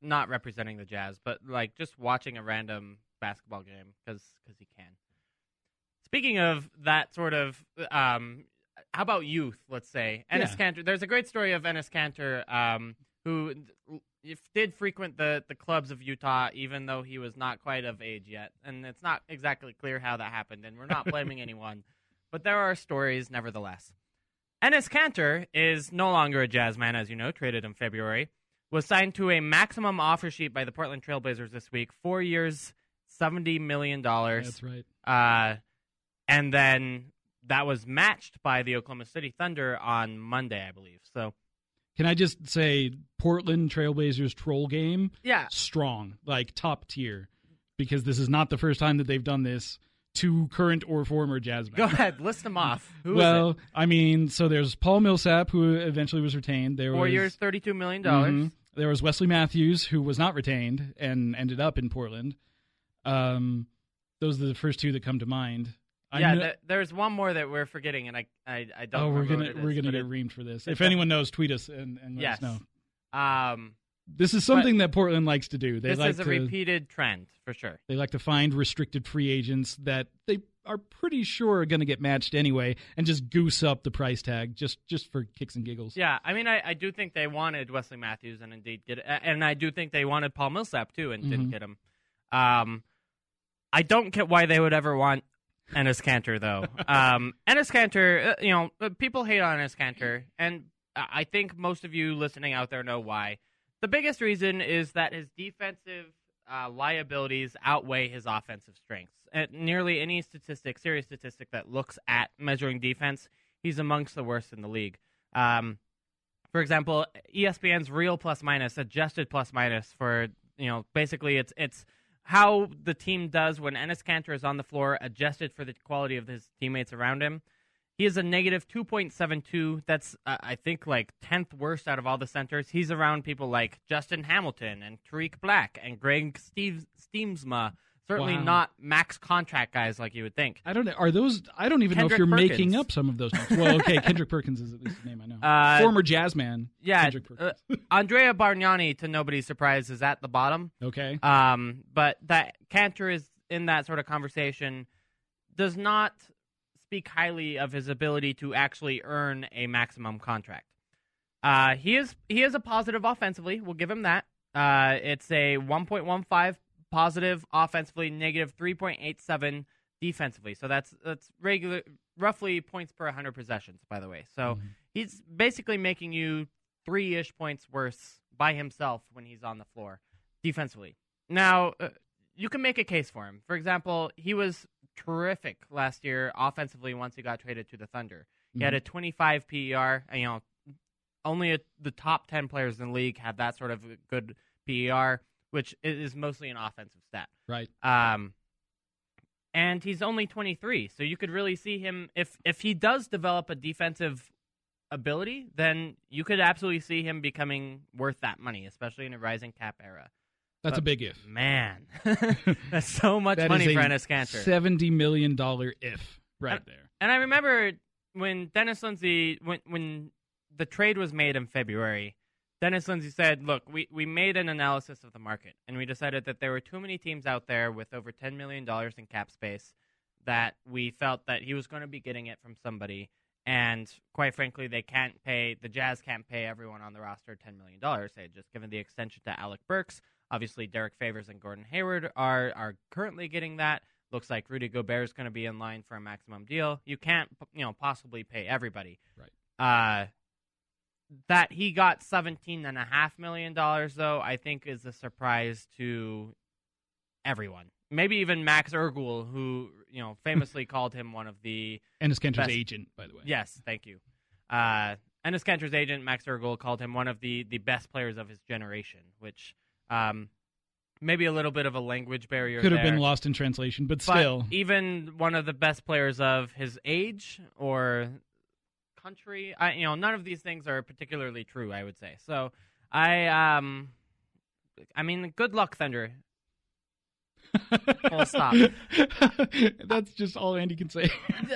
not representing the Jazz, but like just watching a random basketball game because he can. Speaking of that sort of, um, how about youth? Let's say Enes Yeah. Kanter. There's a great story of Enes Kanter, um, who if, did frequent the the clubs of Utah, even though he was not quite of age yet, and it's not exactly clear how that happened. And we're not blaming anyone, but there are stories nevertheless. Enes Kanter is no longer a jazz man, as you know, traded in February. Was signed to a maximum offer sheet by the Portland Trailblazers this week, four years, seventy million dollars. That's right. Uh, and then that was matched by the Oklahoma City Thunder on Monday, I believe. So Can I just say Portland Trailblazers troll game? Yeah. Strong, like top tier, because this is not the first time that they've done this to current or former Jazz go ahead, list them off. Who is well? I mean, so there's Paul Millsap, who eventually was retained. There Four was, years, thirty-two million dollars. Mhm. There was Wesley Matthews, who was not retained and ended up in Portland. Um, those are the first two that come to mind. Yeah, th- there's one more that we're forgetting, and I I, I don't. oh, we're gonna we're gonna get it- reamed for this. If anyone knows, tweet us and, and let yes. us know. Um, This is something that Portland likes to do. They this like is a to, repeated trend for sure. They like to find restricted free agents that they are pretty sure are going to get matched anyway, and just goose up the price tag just just for kicks and giggles. Yeah, I mean, I, I do think they wanted Wesley Matthews, and indeed get and I do think they wanted Paul Millsap too, and didn't Mhm. get him. Um, I don't get why they would ever want Enes Kanter, though. um, Enes Kanter, uh, you know, uh, people hate on Enes Kanter, and I think most of you listening out there know why. The biggest reason is that his defensive uh, liabilities outweigh his offensive strengths. At nearly any statistic, serious statistic that looks at measuring defense, he's amongst the worst in the league. Um, for example, ESPN's real plus minus, adjusted plus minus for you know basically it's it's how the team does when Enes Kanter is on the floor, adjusted for the quality of his teammates around him. He is a negative 2.72. That's, uh, I think, like 10th worst out of all the centers. He's around people like Justin Hamilton and Tarik Black and Greg Steve, Stiemsma. Certainly Wow. not max contract guys like you would think. I don't know. Are those? I don't even know if you're Perkins. making up some of those. Names. Well, okay, Kendrick Perkins is at least a name I know. Uh, Former jazz man. Yeah, Kendrick Perkins. uh, Andrea Bargnani, to nobody's surprise, is at the bottom. Okay. Um, but that Kanter is in that sort of conversation does not speak highly of his ability to actually earn a maximum contract. Uh, he is he is a positive offensively. We'll give him that. Uh, it's a 1.15 positive offensively, negative 3.87 defensively. So that's that's regular, roughly points per 100 possessions. By the way, so he's basically making you three ish points worse by himself when he's on the floor defensively. Now, uh, you can make a case for him. For example, he was terrific last year offensively once he got traded to the Thunder. He had a 25 PER. and, You know, only a, the top 10 players in the league have that sort of good PER, which is mostly an offensive stat. Right. Um, and he's only 23, so you could really see him if if he does develop a defensive ability, then you could absolutely see him becoming worth that money, especially in a rising cap era. That's But, a big if. Man, that's so much That money for Enes Kanter. Seventy million dollar if right And- there. And I remember when Dennis Lindsay, when when the trade was made in February, Dennis Lindsay said, "Look, we we made an analysis of the market, and we decided that there were too many teams out there with over ten million dollars in cap space that we felt that he was going to be getting it from somebody." And quite frankly, they can't pay the Jazz can't pay everyone on the roster ten million dollars. They had just given the extension to Alec Burks. Obviously, Derrick Favors and Gordon Hayward are are currently getting that. Looks like Rudy Gobert is going to be in line for a maximum deal. You can't, you know, possibly pay everybody. Right. Uh, that he got seventeen and a half million dollars, though, I think is a surprise to everyone. Maybe even Max Ergul, who you know famously called him one of the Kanter's best- agent, by the way. Yes, thank you. Uh, Enes agent, Max Ergul, called him one of the, the best players of his generation, which um, maybe a little bit of a language barrier. Could have been lost in translation, but But still. even one of the best players of his age or country, I, you know, none of these things are particularly true. I would say so. I um, I mean, good luck, Thunder. Full stop. That's just all Andy can say.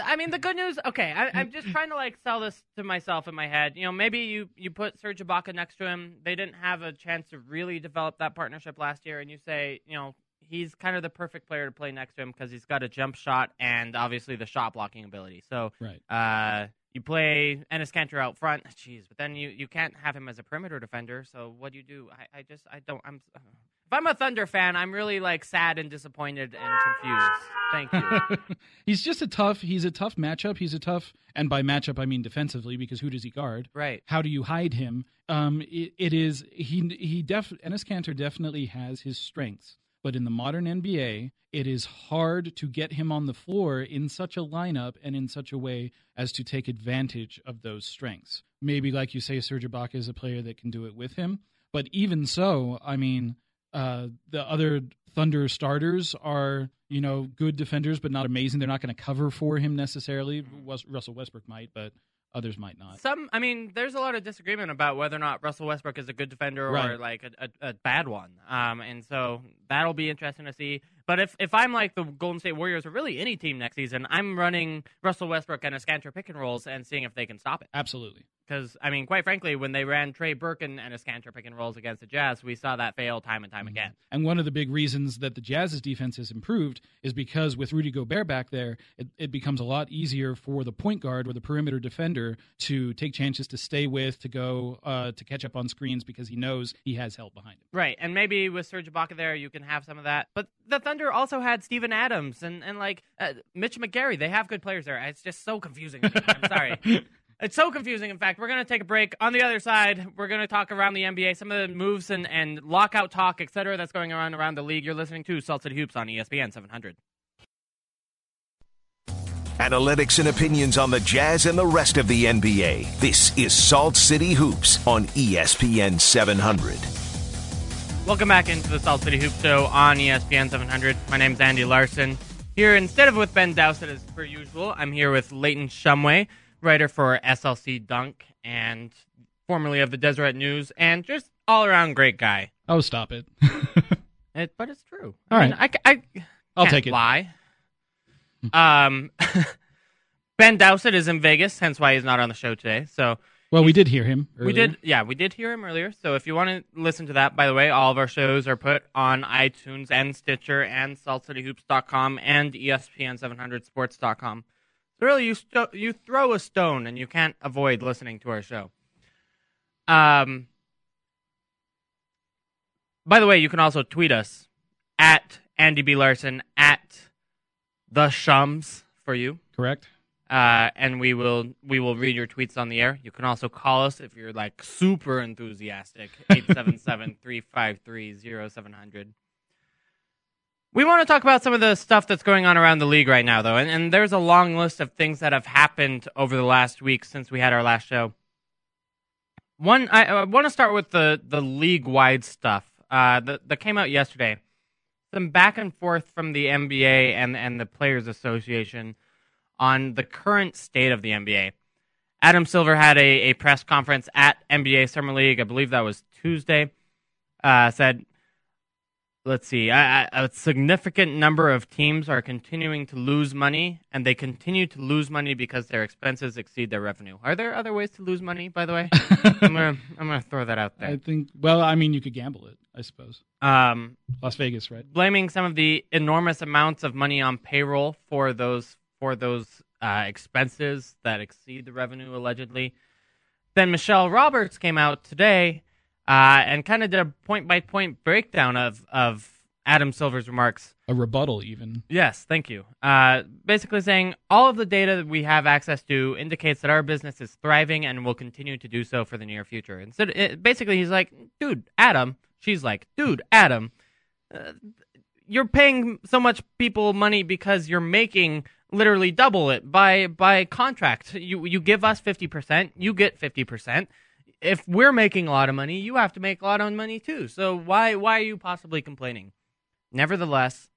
I mean, the good news. Okay, I, I'm just trying to like sell this to myself in my head. You know, maybe you you put Serge Ibaka next to him. They didn't have a chance to really develop that partnership last year, and you say, you know, he's kind of the perfect player to play next to him because he's got a jump shot and obviously the shot blocking ability. So, Right. uh, you play Enes Kanter out front. Jeez, but then you, you can't have him as a perimeter defender. So what do you do? I, I just I don't. I'm if I'm a Thunder fan, I'm really like sad and disappointed and confused. Thank you. he's just a tough. He's a tough matchup. He's a tough, and by matchup I mean defensively because who does he guard? Right. How do you hide him? Um, it, it is he he def Enes Kanter definitely has his strengths, but in the modern NBA, it is hard to get him on the floor in such a lineup and in such a way as to take advantage of those strengths. Maybe, like you say, Serge Ibaka is a player that can do it with him, but even so, I mean, uh, the other Thunder starters are, you know, good defenders, but not amazing. They're not going to cover for him necessarily. Russell Westbrook might, but others might not. Some, I mean, there's a lot of disagreement about whether or not Russell Westbrook is a good defender or like a, a, a bad one. Um, and so that'll be interesting to see. But if, if I'm like the Golden State Warriors or really any team next season, I'm running Russell Westbrook and Enes Kanter pick and rolls and seeing if they can stop it. Absolutely. Because I mean, quite frankly, when they ran Trey Burke and Enes Kanter pick and rolls against the Jazz, we saw that fail time and time Mm-hmm. again. And one of the big reasons that the Jazz's defense has improved is because with Rudy Gobert back there, it, it becomes a lot easier for the point guard or the perimeter defender to take chances to stay with, to go, uh, to catch up on screens because he knows he has help behind him. Right, and maybe with Serge Ibaka there, you can have some of that. But the Thunder also had Steven Adams and and like uh, Mitch McGary. They have good players there. It's just so confusing. I'm sorry. It's so confusing. In fact, we're going to take a break. On the other side, we're going to talk around the NBA, some of the moves and, and lockout talk, et cetera, that's going on around the league. You're listening to Salt City Hoops on ESPN 700. Analytics and opinions on the Jazz and the rest of the NBA. This is Salt City Hoops on ESPN 700. Welcome back into the Salt City Hoop Show on ESPN 700. My name's Andy Larsen. Here, instead of with Ben Dowsett as per usual, I'm here with Layton Shumway, writer for SLC Dunk and formerly of the Deseret News, and just all around great guy. Oh, stop it. It, but it's true. All I mean, right. I, I I'll take it. Lie. um, Ben Dowsett is in Vegas, hence why he's not on the show today. So Well, we did hear him. we did, yeah, we did hear him earlier. So if you want to listen to that, by the way, all of our shows are put on iTunes and Stitcher and SaltCityHoops.com and E ESPN700Sports.com. So really, you sto- you throw a stone and you can't avoid listening to our show. Um. By the way, you can also tweet us at Andy B Larsen at the Shums for you Correct. uh, and we will we will read your tweets on the air. You can also call us if you're like super enthusiastic. 877-353-0700. We want to talk about some of the stuff that's going on around the league right now, though, and, and there's a long list of things that have happened over the last week since we had our last show. One, I, I want to start with the the league wide stuff uh, that that came out yesterday. Some back and forth from the NBA and and the Players Association on the current state of the NBA. Adam Silver had a, a press conference at NBA Summer League. I believe that was Tuesday. Uh, said, let's see, a, a a significant number of teams are continuing to lose money, and they continue to lose money because their expenses exceed their revenue. Are there other ways to lose money? By the way, I'm gonna I'm gonna throw that out there. I think. Well, I mean, you could gamble it, I suppose. Um, Las Vegas, right? blaming some of the enormous amounts of money on payroll for those for those uh, expenses that exceed the revenue allegedly. Then Michelle Roberts came out today uh, and kind of did a point by point breakdown of of Adam Silver's remarks. A rebuttal, even. Yes, thank you. Uh, basically saying all of the data that we have access to indicates that our business is thriving and will continue to do so for the near future. Instead, it, basically, he's like, "Dude, Adam." She's like, "Dude, Adam, uh, you're paying so much people money because you're making literally double it by by contract. You you give us fifty percent, you get fifty percent. If we're making a lot of money, you have to make a lot of money too. So why why are you possibly complaining?" Nevertheless,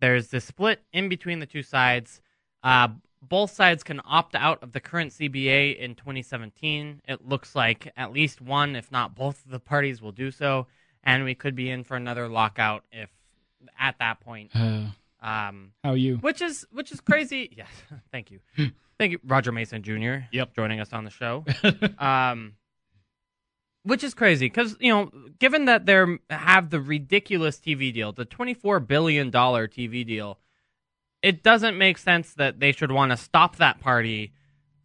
there's this split in between the two sides. Uh, both sides can opt out of the current CBA in 2017. It looks like at least one, if not both, of the parties will do so, and we could be in for another lockout if at that point. Uh, Um, how are you? which is which is crazy. Yes, thank you, thank you, Roger Mason Jr. Yep, joining us on the show. um, which is crazy because you know, given that they have the ridiculous TV deal, the twenty-four billion dollar TV deal, it doesn't make sense that they should want to stop that party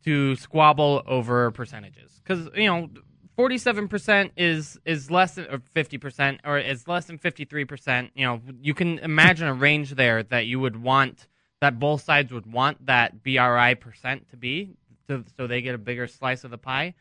to squabble over percentages because you know. Forty-seven percent is is less than or fifty percent, or is less than fifty-three percent. You know, you can imagine a range there that you would want that both sides would want that BRI percent to be, to, so they get a bigger slice of the pie.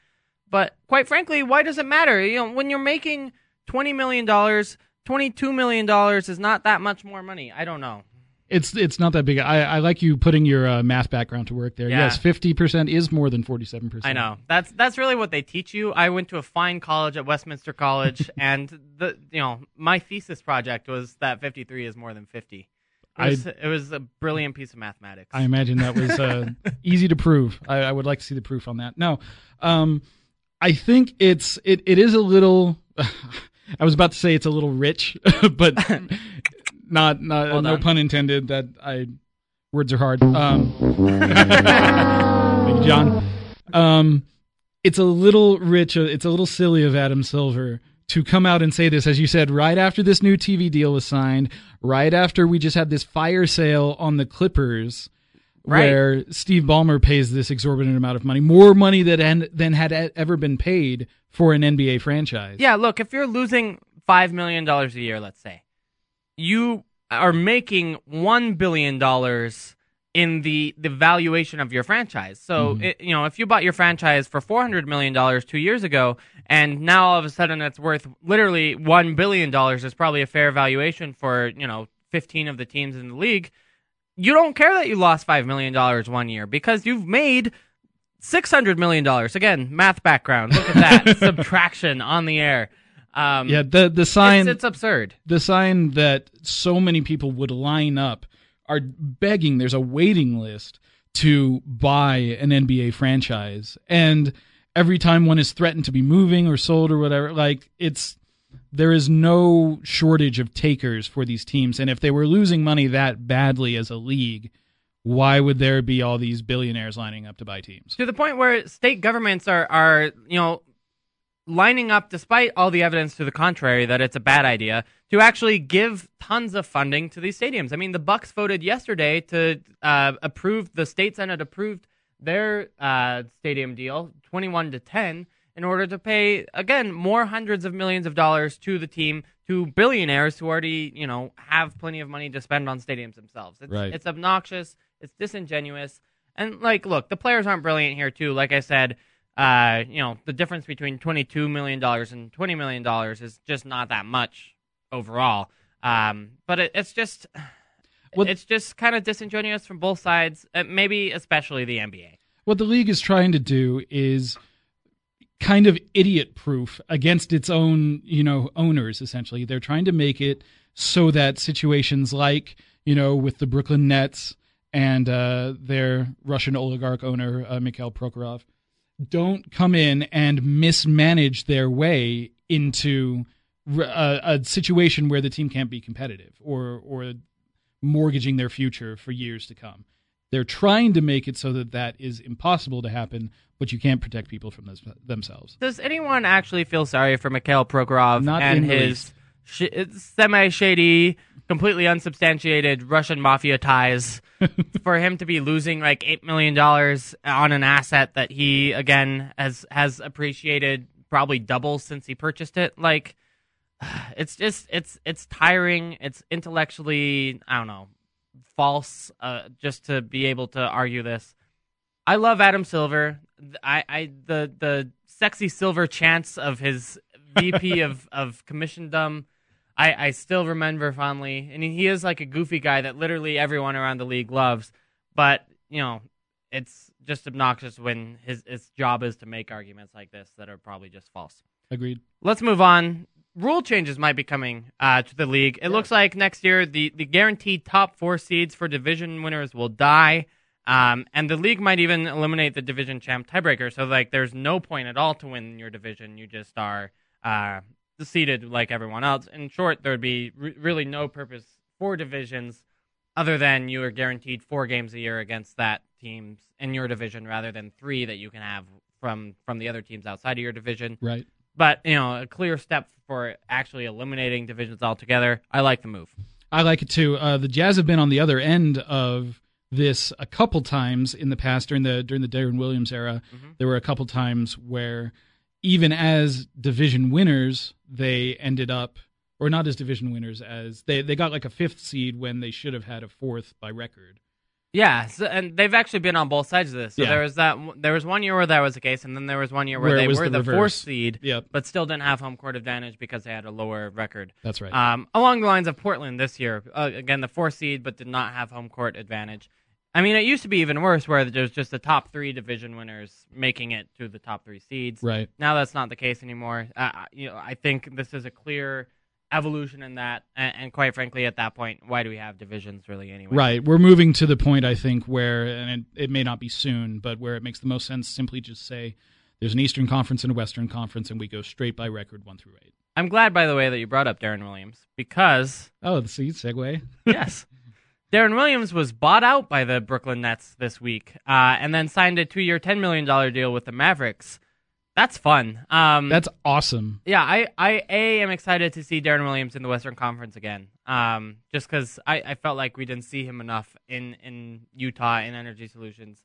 But quite frankly, why does it matter? You know, when you're making twenty million dollars, twenty-two million dollars is not that much more money. I don't know. It's it's not that big. I, I like you putting your uh, math background to work there. Yeah. Yes, fifty percent is more than forty-seven percent. I know that's that's really what they teach you. I went to a fine college at Westminster College, and the you know my thesis project was that 53 is more than 50. It was, it was a brilliant piece of mathematics. I imagine that was uh, easy to prove. I, I would like to see the proof on that. No, um, I think it's it, it is a little. I was about to say it's a little rich, but not not Well no pun intended. That I words are hard. Um, thank you, John. Um, it's a little rich, uh, it's a little silly of Adam Silver to come out and say this, as you said, right after this new TV deal was signed, right after we just had this fire sale on the Clippers, Right. where Steve Ballmer pays this exorbitant amount of money, more money than than had ever been paid for an NBA franchise. Yeah, look, if you're losing five million dollars a year, let's say, you are making one billion dollars in the the valuation of your franchise. So, Mhm. it, you know, if you bought your franchise for four hundred million dollars two years ago, and now all of a sudden it's worth literally one billion dollars, is probably a fair valuation for you know fifteen of the teams in the league. You don't care that you lost five million dollars one year because you've made six hundred million dollars. Again, math background. Look at that subtraction on the air. Um, yeah, the the sign it's, it's absurd. the sign that so many people would line up are begging there's a waiting list to buy an NBA franchise. And every time one is threatened to be moving or sold or whatever like it's there is no shortage of takers for these teams. And if they were losing money that badly as a league why would there be all these billionaires lining up to buy teams? To the point where state governments are are you know lining up despite all the evidence to the contrary that it's a bad idea to actually give tons of funding to these stadiums. I mean, the Bucks voted yesterday to uh, approve the state senate approved their uh, stadium deal 21 to 10 in order to pay again more hundreds of millions of dollars to the team to billionaires who already you know have plenty of money to spend on stadiums themselves it's, Right. it's obnoxious it's disingenuous and like look the players aren't brilliant here too like i said uh, you know the difference between 22 million dollars and 20 million dollars is just not that much overall. Um, but it, it's just it's just kind of disingenuous from both sides uh, maybe especially the nba what the league is trying to do is kind of idiot proof against its own you know owners essentially. They're trying to make it so that situations like you know with the brooklyn nets and uh, their russian oligarch owner uh, mikhail prokhorov don't come in and mismanage their way into a situation where the team can't be competitive or or mortgaging their future for years to come. They're trying to make it so that that is impossible to happen, but you can't protect people from this, themselves. Does anyone actually feel sorry for Mikhail Prokhorov Not and in the sh- semi-shady, completely unsubstantiated Russian mafia ties for him to be losing like eight million dollars on an asset that he again has has appreciated probably double since he purchased it? Like, it's just it's it's tiring. It's intellectually I don't know false uh, just to be able to argue this. I love Adam Silver. I, I the the sexy silver chance of his VP of of commissiondom. I, I still remember fondly, and he is like a goofy guy that literally everyone around the league loves. But you know, it's just obnoxious when his his job is to make arguments like this that are probably just false. Agreed. Let's move on. Rule changes might be coming uh, to the league. It looks like next year the, the guaranteed top four seeds for division winners will die, um, and the league might even eliminate the division champ tiebreaker. So like, there's no point at all to win your division. You just are uh, seeded like everyone else. In short, there would be re- really no purpose for divisions other than you are guaranteed four games a year against that teams in your division, rather than three that you can have from from the other teams outside of your division Right. but you know a clear step for actually eliminating divisions altogether. I like the move. I like it too. Uh, the Jazz have been on the other end of this a couple times in the past during the during the Deron Williams era. There were a couple times where even as division winners, they ended up or not as division winners as they they got like a fifth seed when they should have had a fourth by record. Yeah, so, and they've actually been on both sides of this. So Yeah. there was that. There was one year where that was the case, and then there was one year where, Where they were the the, fourth seed, Yep. but still didn't have home court advantage because they had a lower record. That's right. Um, along the lines of Portland this year, uh, again the fourth seed, but did not have home court advantage. I mean, it used to be even worse, where there's just the top three division winners making it to the top three seeds. Right. Now that's not the case anymore. Uh, you know, I think this is a clear evolution in that, and, and quite frankly, at that point, why do we have divisions really anyway? Right. We're moving to the point, I think, where, and it, it may not be soon, but where it makes the most sense simply just say there's an Eastern Conference and a Western Conference, and we go straight by record one through eight. I'm glad, by the way, that you brought up Deron Williams because Oh, the seed segue. yes, Deron Williams was bought out by the Brooklyn Nets this week, uh, and then signed a two-year, ten million dollar deal with the Mavericks. That's fun. Um, That's awesome. Yeah, I, I a am excited to see Deron Williams in the Western Conference again. Um, just because I, I felt like we didn't see him enough in in Utah in Energy Solutions.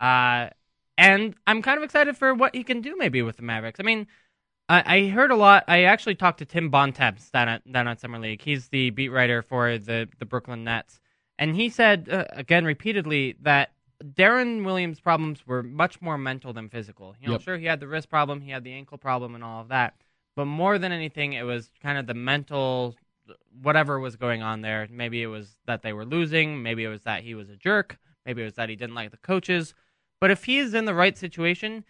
Uh, and I'm kind of excited for what he can do maybe with the Mavericks. I mean, I, I heard a lot. I actually talked to Tim Bontemps down at down at Summer League. He's the beat writer for the the Brooklyn Nets, and he said uh, again repeatedly that Deron Williams' problems were much more mental than physical. You know, Yep. sure he had the wrist problem, he had the ankle problem, and all of that, but more than anything, it was kind of the mental whatever was going on there. Maybe it was that they were losing. Maybe it was that he was a jerk. Maybe it was that he didn't like the coaches. But if he's in the right situation,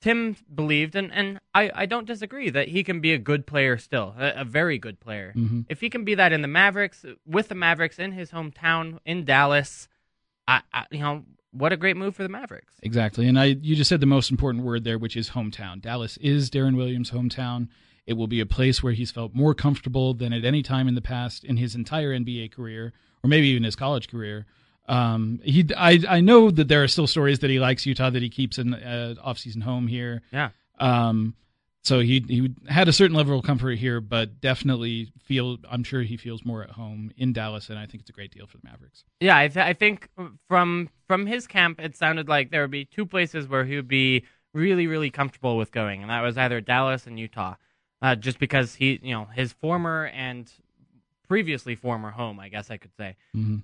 Tim believed, and, and I, I don't disagree, that he can be a good player still, a, a very good player. Mhm. If he can be that in the Mavericks, with the Mavericks in his hometown in Dallas, I, I you know what a great move for the Mavericks. Exactly. And I you just said the most important word there, which is hometown. Dallas is Deron Williams' hometown. It will be a place where he's felt more comfortable than at any time in the past in his entire NBA career, or maybe even his college career. Um, he, I, I know that there are still stories that he likes Utah, that he keeps an uh, off-season home here. Yeah. Um, so he he had a certain level of comfort here, but definitely feel I'm sure he feels more at home in Dallas, and I think it's a great deal for the Mavericks. Yeah, I, th- I think from from his camp, it sounded like there would be two places where he would be really, really comfortable with going, and that was either Dallas and Utah, uh, just because he, you know, his former and previously former home, I guess I could say. Mhm.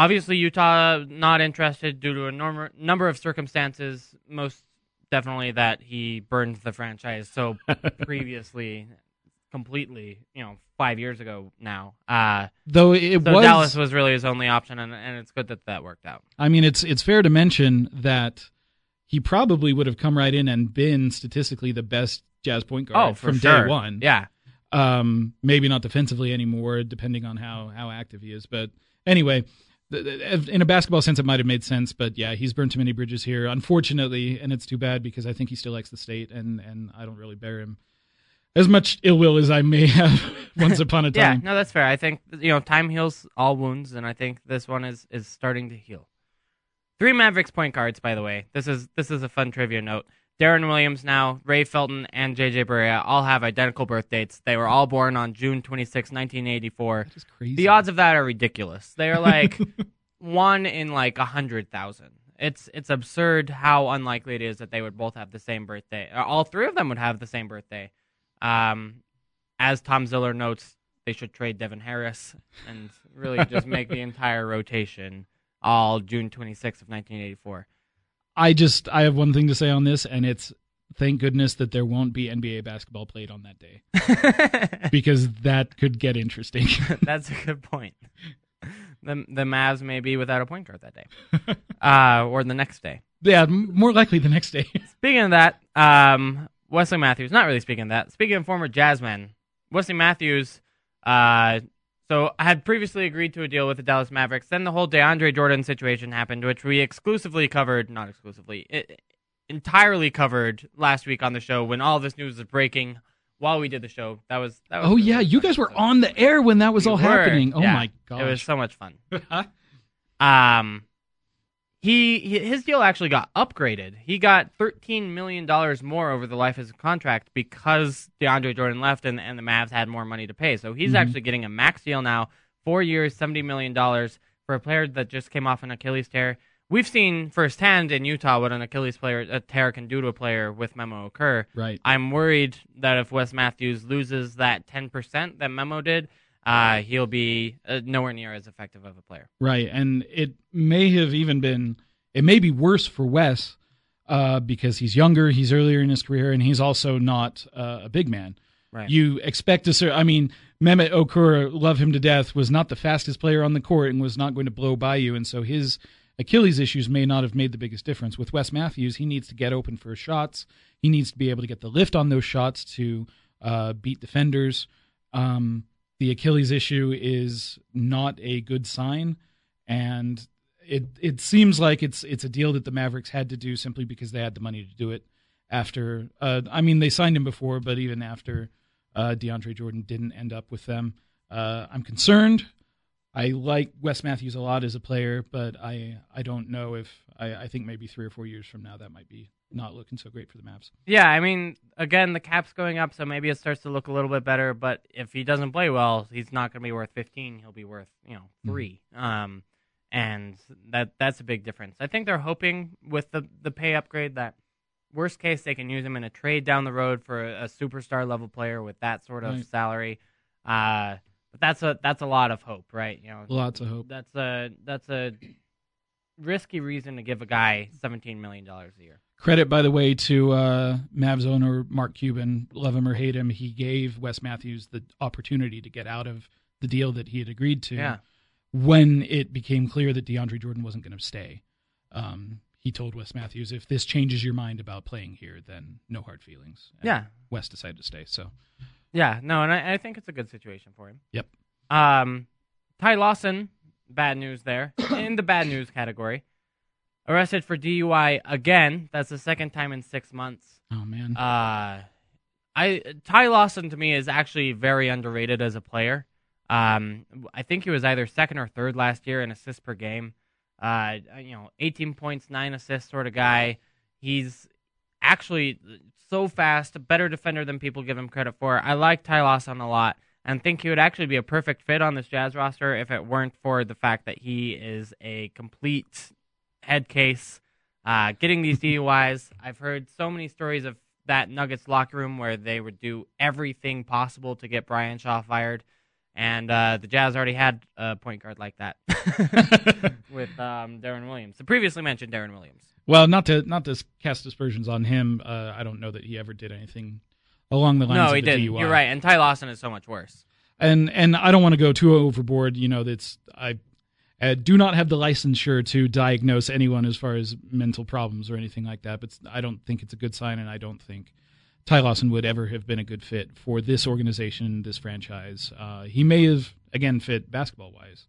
Obviously, Utah not interested due to a norm- number of circumstances. Most definitely that he burned the franchise so previously, completely. You know, five years ago now. Uh, Though it so was- Dallas was really his only option, and, and it's good that that worked out. I mean, it's it's fair to mention that he probably would have come right in and been statistically the best Jazz point guard Oh, from sure. day one. Yeah. Um, maybe not defensively anymore, depending on how how active he is. But anyway, th- th- in a basketball sense, it might have made sense. But yeah, he's burned too many bridges here, unfortunately, and it's too bad because I think he still likes the state, and and I don't really bear him as much ill will as I may have once upon a time. Yeah, no, that's fair. I think you know time heals all wounds, and I think this one is is starting to heal. Three Mavericks point guards, by the way. This is this is a fun trivia note. Deron Williams now, Ray Felton, and JJ Barea all have identical birth dates. They were all born on June 26, 1984. That is crazy. The odds of that are ridiculous. They are like one in like a hundred thousand. It's it's absurd how unlikely it is that they would both have the same birthday. Or All three of them would have the same birthday. Um, as Tom Ziller notes, they should trade Devin Harris and really just make the entire rotation all June 26th of 1984. I just I have one thing to say on this, and it's thank goodness that there won't be NBA basketball played on that day because that could get interesting. That's a good point. The the Mavs may be without a point guard that day, uh, or the next day. yeah, m- more likely the next day. Speaking of that, um, Wesley Matthews. Not really speaking of that. Speaking of former Jazzmen, Wesley Matthews. Uh, so I had previously agreed to a deal with the Dallas Mavericks. Then the whole DeAndre Jordan situation happened, which we exclusively covered. Not exclusively. It, entirely covered last week on the show when all this news was breaking while we did the show. That was that was oh yeah, you guys were on the air when that was we all were. happening. Oh Yeah. my god. It was so much fun. um, he, his deal actually got upgraded. He got thirteen million dollars more over the life of his contract because DeAndre Jordan left and and the Mavs had more money to pay. So he's Mhm. actually getting a max deal now, four years, seventy million dollars for a player that just came off an Achilles tear. We've seen firsthand in Utah what an Achilles player a tear can do to a player with Memo Okur. Right. I'm worried that if Wes Matthews loses that 10% that Memo did, uh, he'll be uh, nowhere near as effective of a player. Right, and it may have even been it may be worse for Wes uh, because he's younger, he's earlier in his career, and he's also not uh, a big man. Right. You expect to ser I mean, Mehmet Okur, love him to death, was not the fastest player on the court and was not going to blow by you, and so his Achilles issues may not have made the biggest difference. With Wes Matthews, he needs to get open for his shots. He needs to be able to get the lift on those shots to uh, beat defenders. Um, the Achilles issue is not a good sign, and it it seems like it's it's a deal that the Mavericks had to do simply because they had the money to do it. After, uh, I mean, they signed him before, but even after uh, DeAndre Jordan didn't end up with them, uh, I'm concerned. I like Wes Matthews a lot as a player, but I I don't know if I, I think maybe three or four years from now that might be not looking so great for the Mavs. Yeah, I mean, again, the cap's going up, so maybe it starts to look a little bit better. But if he doesn't play well, he's not going to be worth 15. He'll be worth, you know, 3 Um, and that that's a big difference. I think they're hoping with the the pay upgrade that worst case they can use him in a trade down the road for a, a superstar level player with that sort of Right. salary. Uh, but that's a that's a lot of hope, right? You know, Lots of hope. That's a that's a risky reason to give a guy 17 million dollars a year. Credit, by the way, to uh, Mavs owner Mark Cuban. Love him or hate him, he gave Wes Matthews the opportunity to get out of the deal that he had agreed to. Yeah. When it became clear that DeAndre Jordan wasn't going to stay, um, he told Wes Matthews, "If this changes your mind about playing here, then no hard feelings." And Yeah. Wes decided to stay. So Yeah, no, and I, I think it's a good situation for him. Yep. Um, Ty Lawson, bad news there in the bad news category. Arrested for DUI again. That's the second time in six months. Oh man. Uh, I Ty Lawson to me is actually very underrated as a player. Um, I think he was either second or third last year in assists per game. Uh, you know, 18 points, nine assists sort of guy. He's actually so fast, a better defender than people give him credit for. I like Ty Lawson a lot and think he would actually be a perfect fit on this Jazz roster if it weren't for the fact that he is a complete head case. Uh, getting these DUIs, I've heard so many stories of that Nuggets locker room where they would do everything possible to get Brian Shaw fired. And uh, the Jazz already had a point guard like that with um, Deron Williams, the previously mentioned Deron Williams. Well, not to not to cast aspersions on him. Uh, I don't know that he ever did anything along the lines. Of the wheel. No, he didn't. DUI. You're right. And Ty Lawson is so much worse. And and I don't want to go too overboard. You know, that's I uh, do not have the licensure to diagnose anyone as far as mental problems or anything like that. But I don't think it's a good sign, and I don't think Ty Lawson would ever have been a good fit for this organization, this franchise. Uh, he may have again fit basketball wise.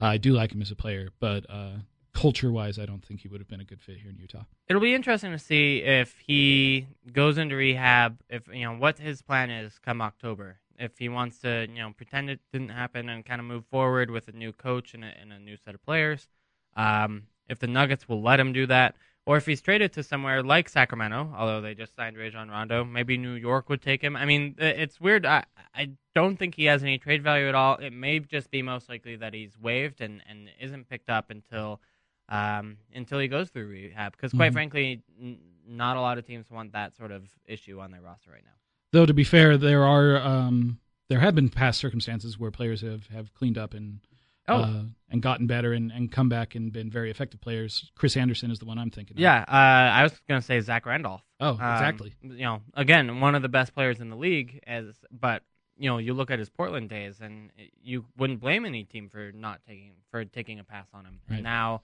I do like him as a player, but uh, culture wise, I don't think he would have been a good fit here in Utah. It'll be interesting to see if he goes into rehab, if you know what his plan is come October. If he wants to, you know, pretend it didn't happen and kind of move forward with a new coach and a, and a new set of players. Um, if the Nuggets will let him do that, or if he's traded to somewhere like Sacramento, although they just signed Rajon Rondo, maybe New York would take him. I mean, it's weird. I I don't think he has any trade value at all. It may just be most likely that he's waived and, and isn't picked up until um, until he goes through rehab. Because quite Mhm. frankly, n- not a lot of teams want that sort of issue on their roster right now. Though to be fair, there are um, there have been past circumstances where players have, have cleaned up and Oh. uh, and gotten better and, and come back and been very effective players. Chris Andersen is the one I'm thinking. of. Yeah, uh, I was going to say Zach Randolph. Oh, Um, exactly. you know, again, one of the best players in the league. As but you know, you look at his Portland days, and you wouldn't blame any team for not taking for taking a pass on him. Right. And now,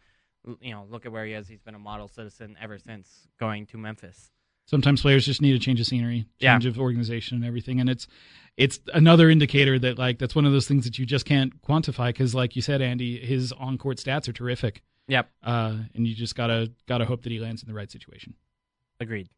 you know, look at where he is. He's been a model citizen ever since going to Memphis. Sometimes players just need a change of scenery, Yeah. change of organization, and everything. And it's it's another indicator that like that's one of those things that you just can't quantify because, like you said, Andy, his on court stats are terrific. Yep. Uh, and you just gotta gotta hope that he lands in the right situation. Agreed.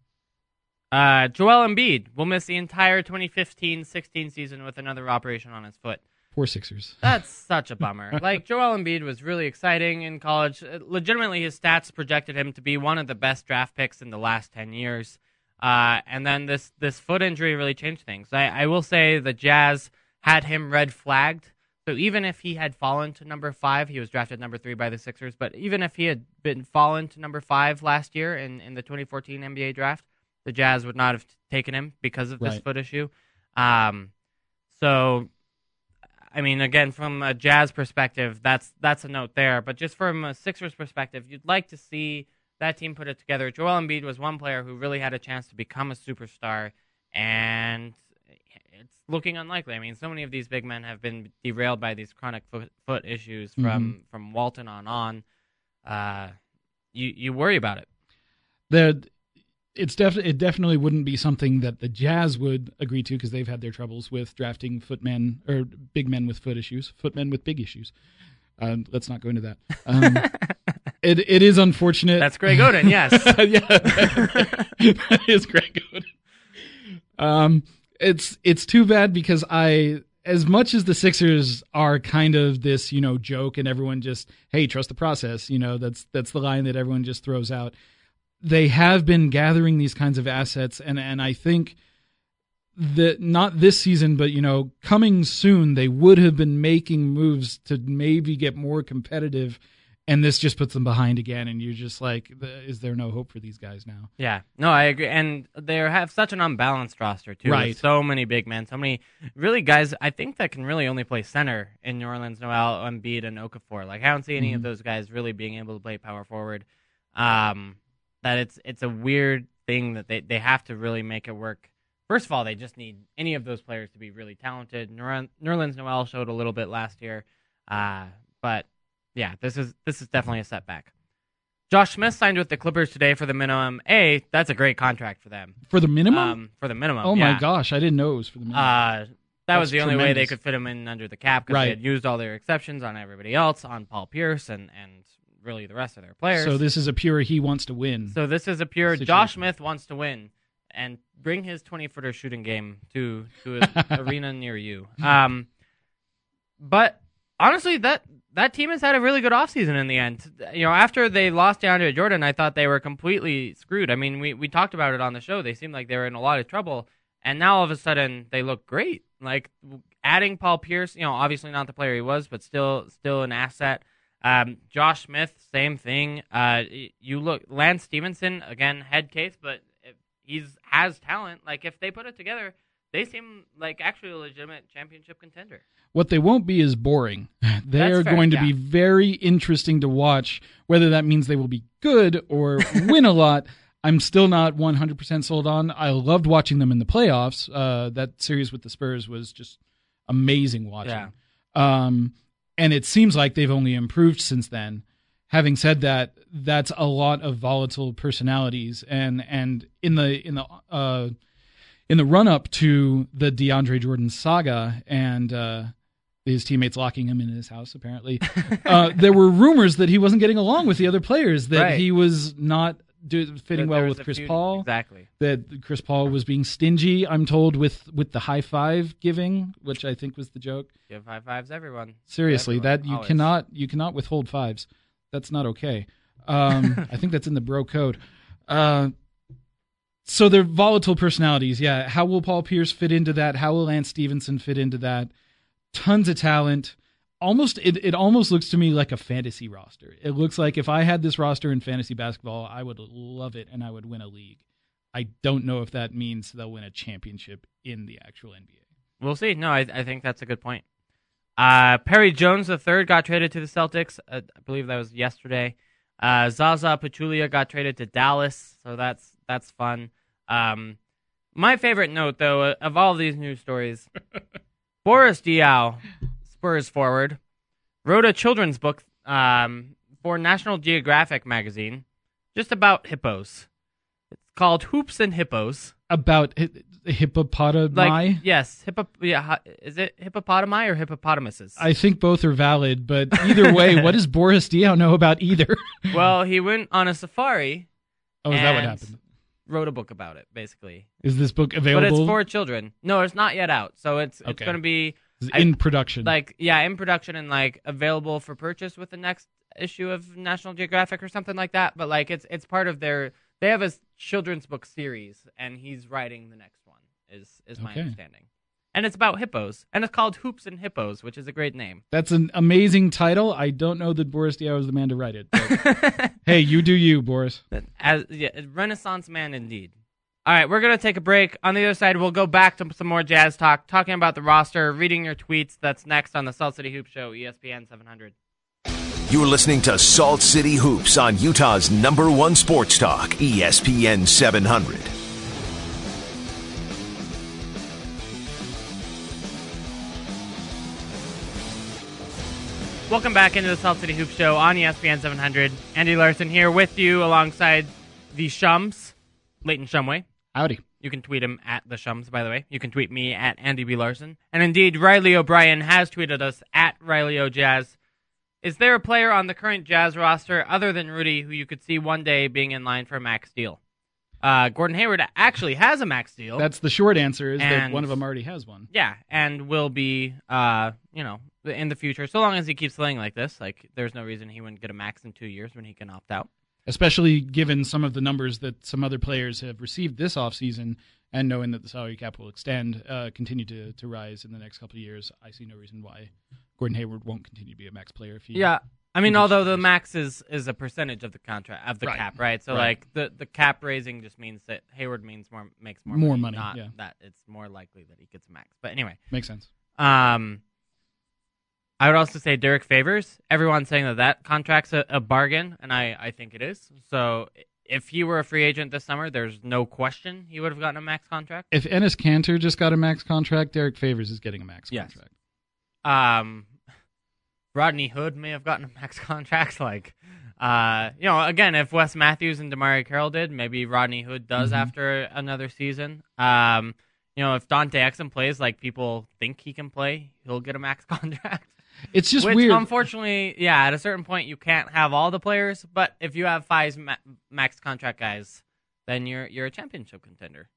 Uh, Joel Embiid will miss the entire 2015-16 season with another operation on his foot. Sixers. That's such a bummer. like Joel Embiid was really exciting in college. Uh, Legitimately, his stats projected him to be one of the best draft picks in the last ten years. Uh, and then this this foot injury really changed things. I, I will say the Jazz had him red flagged. So even if he had fallen to number five, he was drafted number three by the Sixers. But even if he had been fallen to number five last year in, in the 2014 NBA draft, the Jazz would not have taken him because of this Right. foot issue. Um, so I mean, again, from a Jazz perspective, that's that's a note there. But just from a Sixers perspective, you'd like to see that team put it together. Joel Embiid was one player who really had a chance to become a superstar, and it's looking unlikely. I mean, so many of these big men have been derailed by these chronic foot, foot issues from from Walton on on. Uh, you you worry about it. the it's def- it definitely wouldn't be something that the Jazz would agree to because they've had their troubles with drafting footmen or big men with foot issues, footmen with big issues. Um, let's not go into that. Um, it it is unfortunate. That's Greg Oden, yes. yeah, that is Greg Oden. Um, it's it's too bad because I as much as the Sixers are kind of this, you know, joke and everyone just, hey, trust the process, you know, that's that's the line that everyone just throws out. They have been gathering these kinds of assets and and I think that not this season, but you know, coming soon, they would have been making moves to maybe get more competitive and this just puts them behind again and you're just like is there no hope for these guys now? Yeah. No i agree and they have such an unbalanced roster too right. so many big men so many really guys i think that can really only play center in Nerlens Noel embiid and okafor. Like i don't see any mm-hmm. of those guys really being able to play power forward. Um that it's it's a weird thing that they, they have to really make it work first of all they just need any of those players to be really talented new orleans noel showed a little bit last year uh but yeah, this is this is definitely a setback. Josh Smith signed with the Clippers today for the minimum. A, that's a great contract for them. For the minimum? Um, for the minimum. Oh yeah. my gosh, I didn't know it was for the minimum. Uh, that that's was the tremendous. only way they could fit him in under the cap because right. they had used all their exceptions on everybody else, on Paul Pierce and and really the rest of their players. So this is a pure he wants to win. So this is a pure situation. Josh Smith wants to win and bring his twenty footer shooting game to to an arena near you. Um, but honestly, that that team has had a really good offseason in the end. You know, after they lost DeAndre Jordan, I thought they were completely screwed. I mean, we, we talked about it on the show. They seemed like they were in a lot of trouble, and now all of a sudden they look great. Like adding Paul Pierce, you know, obviously not the player he was, but still still an asset. Um, Josh Smith, same thing. Uh, you look Lance Stephenson again, head case, but he's has talent. Like if they put it together, they seem like actually a legitimate championship contender. What they won't be is boring. They That's are fair, going to yeah. be very interesting to watch. Whether that means they will be good or win a lot, I'm still not 100% sold on. I loved watching them in the playoffs. Uh, that series with the Spurs was just amazing watching. Yeah. Um, and it seems like they've only improved since then. Having said that, that's a lot of volatile personalities, and and in the in the uh, in the run up to the DeAndre Jordan saga and uh, his teammates locking him in his house, apparently, uh, there were rumors that he wasn't getting along with the other players, that Right. he was not do, fitting well with Chris feud- Paul. exactly. That Chris Paul was being stingy. I'm told with with the high five giving, which I think was the joke. Give high fives, everyone. Seriously, Everyone, that you always. cannot you cannot withhold fives. That's not okay. Um, I think that's in the bro code. Uh, so they're volatile personalities. Yeah. How will Paul Pierce fit into that? How will Lance Stephenson fit into that? Tons of talent. Almost it, it almost looks to me like a fantasy roster. It looks like if I had this roster in fantasy basketball, I would love it and I would win a league. I don't know if that means they'll win a championship in the actual NBA. We'll see. No, I, I think that's a good point. Uh, Perry Jones III got traded to the Celtics. Uh, I believe that was yesterday. Uh, Zaza Pachulia got traded to Dallas, so that's that's fun. Um, my favorite note, though, of all these news stories, Boris Diaw, Spurs forward, wrote a children's book um, for National Geographic magazine, just about hippos. It's called Hoops and Hippos. About hi- hippopotami. Like yes, hippo. Yeah, is it hippopotami or hippopotamuses? I think both are valid, but either way, what does Boris Diaw know about either? well, he went on a safari. Oh, is that what happened? Wrote a book about it, basically. Is this book available? But it's for children. No, it's not yet out. So it's it's going to be It's I- in production. Like yeah, in production and like available for purchase with the next issue of National Geographic or something like that. But like it's it's part of their they have a children's book series and he's writing the next one. Is is my Okay. understanding. And it's about hippos, and it's called Hoops and Hippos, which is a great name. That's an amazing title. I don't know that Boris Diaw is the man to write it. hey, you do you, Boris. As yeah, Renaissance man indeed. All right, we're gonna take a break. On the other side, we'll go back to some more jazz talk, talking about the roster, reading your tweets. That's next on the Salt City Hoop Show, ESPN 700. You're listening to Salt City Hoops on Utah's number one sports talk, ESPN 700. Welcome back into the Salt City Hoop Show on ESPN 700. Andy Larsen here with you alongside the Shums, Layton Shumway. Howdy. You can tweet him at the Shums, by the way. You can tweet me at Andy B. Larsen. And indeed, Riley O'Brien has tweeted us at Riley O. Jazz. Is there a player on the current Jazz roster other than Rudy who you could see one day being in line for a max deal? Uh, Gordon Hayward actually has a max deal. That's the short answer. Is that And- one of them already has one? yeah, and will be, uh, you know, in the future. So long as he keeps playing like this, like there's no reason he wouldn't get a max in two years when he can opt out. Especially given some of the numbers that some other players have received this offseason and knowing that the salary cap will extend, uh, continue to, to rise in the next couple of years, I see no reason why Gordon Hayward won't continue to be a max player. If he, Yeah, I mean, although the max is is a percentage of the contract of the Right. cap, right? So Right. like the the cap raising just means that Hayward means more makes more More money, money, not yeah. that it's more likely that he gets a max. But anyway, Makes sense. Um, I would also say Derrick Favors. Everyone's saying that that contract's a, a bargain, and I, I think it is. So if he were a free agent this summer, there's no question he would have gotten a max contract. If Enes Kanter just got a max contract, Derrick Favors is getting a max Yes. contract. Um, Rodney Hood may have gotten a max contract. Like, uh, you know, again, if Wes Matthews and DeMarre Carroll did, maybe Rodney Hood does Mhm. after another season. Um, you know, if Dante Exum plays like people think he can play, he'll get a max contract. It's just Which, weird. Unfortunately, yeah, at a certain point you can't have all the players, but if you have five ma- max contract guys, then you're you're a championship contender.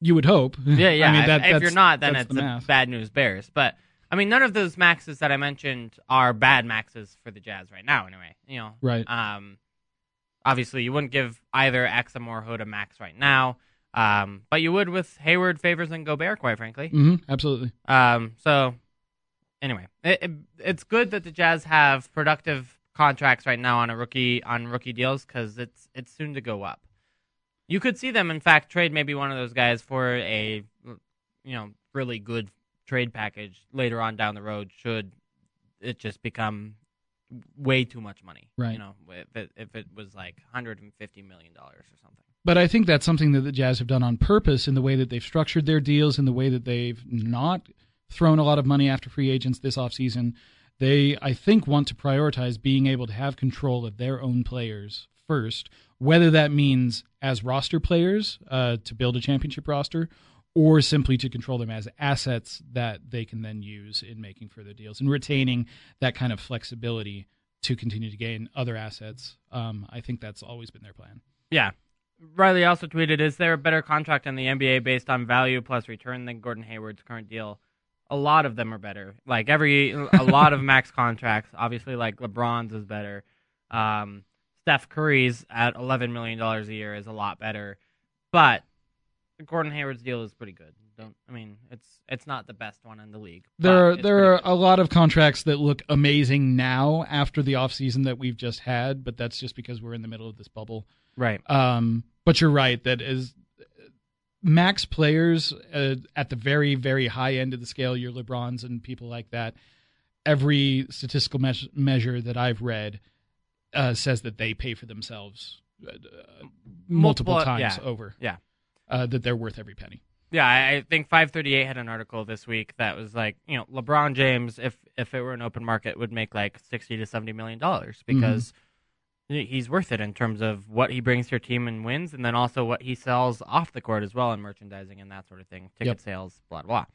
You would hope. Yeah, yeah. I mean, if, that, if you're not, then it's the bad news bears. But I mean, none of those maxes that I mentioned are bad maxes for the Jazz right now. Anyway, you know, Right. Um, obviously, you wouldn't give either Exum or Hood a max right now, um, but you would with Hayward, Favors, and Gobert, quite frankly. Mm-hmm, absolutely. Um, so anyway, it, it, it's good that the Jazz have productive contracts right now on a rookie on rookie deals because it's it's soon to go up. You could see them, in fact, trade maybe one of those guys for a you know really good trade package later on down the road. Should it just become way too much money, Right. You know, if it, if it was like 150 million dollars or something. But I think that's something that the Jazz have done on purpose in the way that they've structured their deals, in the way that they've not thrown a lot of money after free agents this offseason. They, I think, want to prioritize being able to have control of their own players first, whether that means as roster players uh, to build a championship roster or simply to control them as assets that they can then use in making further deals and retaining that kind of flexibility to continue to gain other assets. Um, I think that's always been their plan. Yeah. Riley also tweeted, "Is there a better contract in the NBA based on value plus return than Gordon Hayward's current deal?" A lot of them are better. Like every, a lot of max contracts. Obviously, like LeBron's is better. Um, Steph Curry's at eleven million dollars a year is a lot better, but Gordon Hayward's deal is pretty good. Don't I mean it's it's not the best one in the league. There are there are a lot of contracts that look amazing now after the offseason that we've just had, but that's just because we're in the middle of this bubble. Right. Um, but you're right that as max players uh, at the very very high end of the scale, your LeBrons and people like that, every statistical meas measure that I've read uh, says that they pay for themselves uh, multiple, Multiple- times yeah. over. Yeah. uh, that they're worth every penny. Yeah, I think 538 had an article this week that was like, you know, LeBron James, if if it were an open market, would make like 60 to 70 million dollars because he- he's worth it in terms of what he brings to your team and wins, and then also what he sells off the court as well in merchandising and that sort of thing, ticket Yep. sales, blah blah.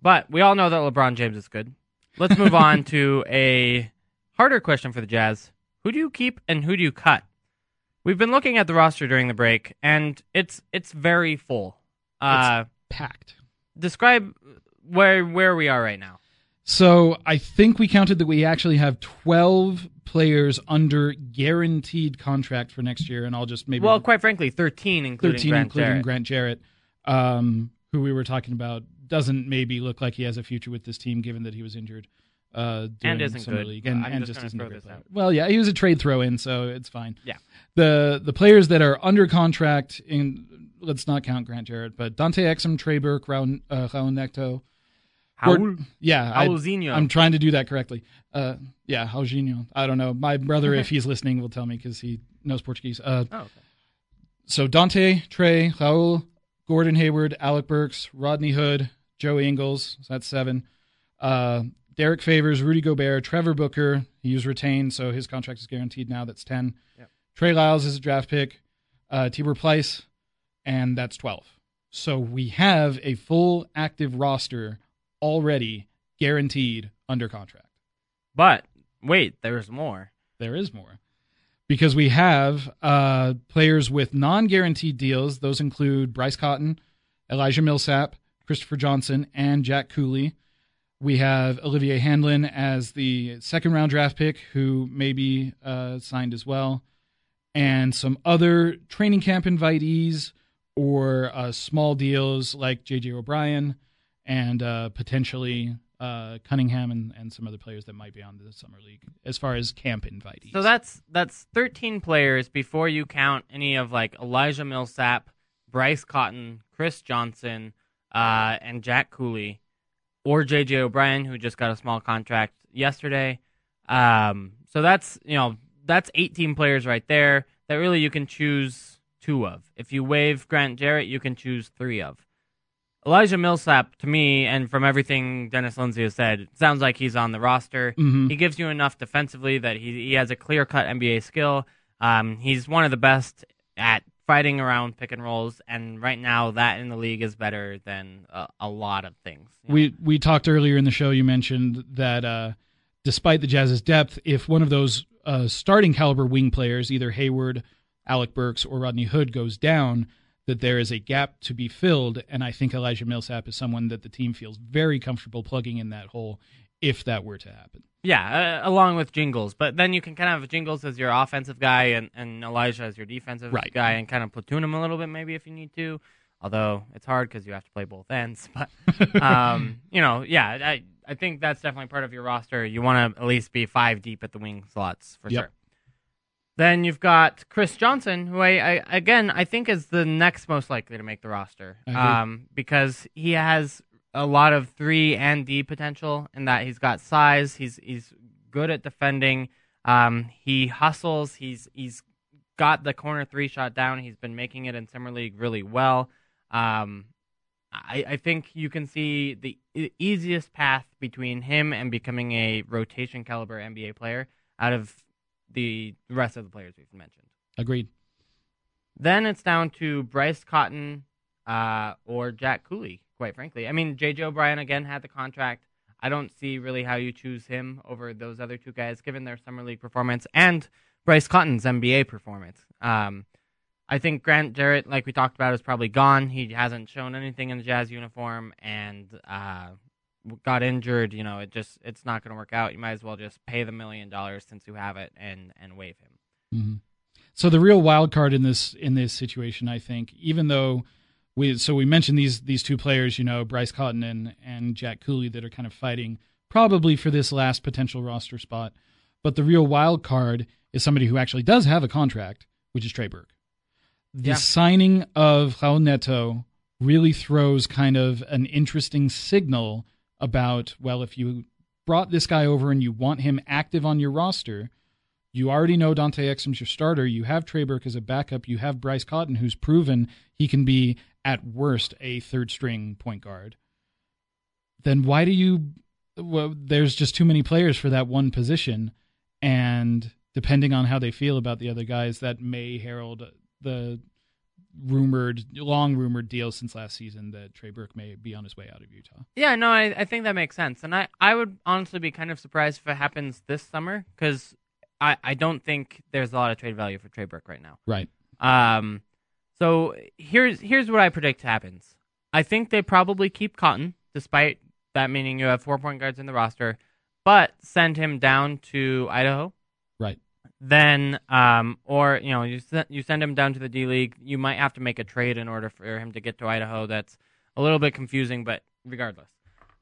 But we all know that LeBron James is good. Let's move on to a harder question for the Jazz: Who do you keep and who do you cut? We've been looking at the roster during the break, and it's it's very full. Uh, packed. Describe where where we are right now. So I think we counted that we actually have 12 players under guaranteed contract for next year, and I'll just maybe Well, quite frankly, thirteen including 13 Grant including Jerrett. Grant Jerrett, um, who we were talking about, doesn't maybe look like he has a future with this team given that he was injured. Uh, during isn't good. league, and, I'm and just just, isn't throw this player. out. Well, yeah, he was a trade throw in, so it's fine. Yeah. The the players that are under contract in let's not count Grant Jerrett, but Dante Exum, Trey Burke, Raul, uh, Raul Neto. Raul- yeah, I, Raulzinho. I'm trying to do that correctly. Uh, yeah, Raulzinho. I don't know. My brother, if he's listening, will tell me because he knows Portuguese. Uh, Oh, okay. So Dante, Trey, Raul, Gordon Hayward, Alec Burks, Rodney Hood, Joe Ingles. So that's seven. Uh, Derrick Favors, Rudy Gobert, Trevor Booker. He was retained, so his contract is guaranteed now. That's 10. Yep. Trey Lyles is a draft pick. Uh, Tibor Pleiss, and that's 12. So we have a full active roster already guaranteed under contract. But wait, there's more. There is more. because we have uh, players with non-guaranteed deals. Those include Bryce Cotton, Elijah Millsap, Christopher Johnson, and Jack Cooley. We have Olivier Hanlan as the second round draft pick, who may be uh, signed as well, and some other training camp invitees or uh, small deals like JJ O'Brien and uh, potentially uh, Cunningham and, and some other players that might be on the summer league as far as camp invitees. So that's that's 13 players before you count any of like Elijah Millsap, Bryce Cotton, Chris Johnson, uh, and Jack Cooley, or JJ O'Brien, who just got a small contract yesterday. Um, so that's you know that's 18 players right there that really you can choose two of. If you waive Grant Jerrett, you can choose three of. Elijah Millsap, to me, and from everything Dennis Lindsey has said, sounds like he's on the roster. Mhm. He gives you enough defensively that he, he has a clear cut NBA skill. Um, he's one of the best at fighting around pick and rolls, and right now that in the league is better than a, a lot of things. We we talked earlier in the show. You mentioned that uh, despite the Jazz's depth, if one of those uh, starting caliber wing players, either Hayward, Alec Burks, or Rodney Hood, goes down, that there is a gap to be filled. And I think Elijah Millsap is someone that the team feels very comfortable plugging in that hole if that were to happen. Yeah, uh, along with Jingles, but then you can kind of have Jingles as your offensive guy and, and Elijah as your defensive Right. guy, and kind of platoon him a little bit maybe if you need to. Although it's hard because you have to play both ends, but um, you know, yeah, I I think that's definitely part of your roster. You want to at least be five deep at the wing slots for Yep. sure. Then you've got Chris Johnson, who I, I again I think is the next most likely to make the roster, um, because he has a lot of three and D potential in that he's got size, he's he's good at defending, um, he hustles, he's he's got the corner three shot down, he's been making it in summer league really well. Um, I, I think you can see the e- easiest path between him and becoming a rotation caliber NBA player out of the rest of the players we've mentioned. Agreed. Then it's down to Bryce Cotton uh, or Jack Cooley, quite frankly. I mean, J.J. O'Brien, again, had the contract. I don't see really how you choose him over those other two guys, given their Summer League performance and Bryce Cotton's NBA performance. Um, I think Grant Jerrett, like we talked about, is probably gone. He hasn't shown anything in the Jazz uniform and uh, got injured. You know, it just it's not going to work out. You might as well just pay the million dollars since you have it and and waive him. Mhm. So the real wild card in this in this situation, I think, even though we so we mentioned these these two players, you know, Bryce Cotton and and Jack Cooley that are kind of fighting probably for this last potential roster spot, but the real wild card is somebody who actually does have a contract, which is Trey Burke. The Yeah. signing of Raul Neto really throws kind of an interesting signal about well, if you brought this guy over and you want him active on your roster, you already know Dante Exum's your starter. You have Trey Burke as a backup. You have Bryce Cotton, who's proven he can be at worst a third string point guard. Then why do you? Well, there's just too many players for that one position, and depending on how they feel about the other guys, that may herald the rumored, long rumored deal since last season that Trey Burke may be on his way out of Utah. Yeah, no, I, I think that makes sense, and I, I would honestly be kind of surprised if it happens this summer because I, I don't think there's a lot of trade value for Trey Burke right now. Right. Um, so here's here's what I predict happens. I think they probably keep Cotton, despite that meaning you have four point guards in the roster, but send him down to Idaho. Right. Then, um, or you know, you send you send him down to the D League. You might have to make a trade in order for him to get to Idaho. That's a little bit confusing, but regardless.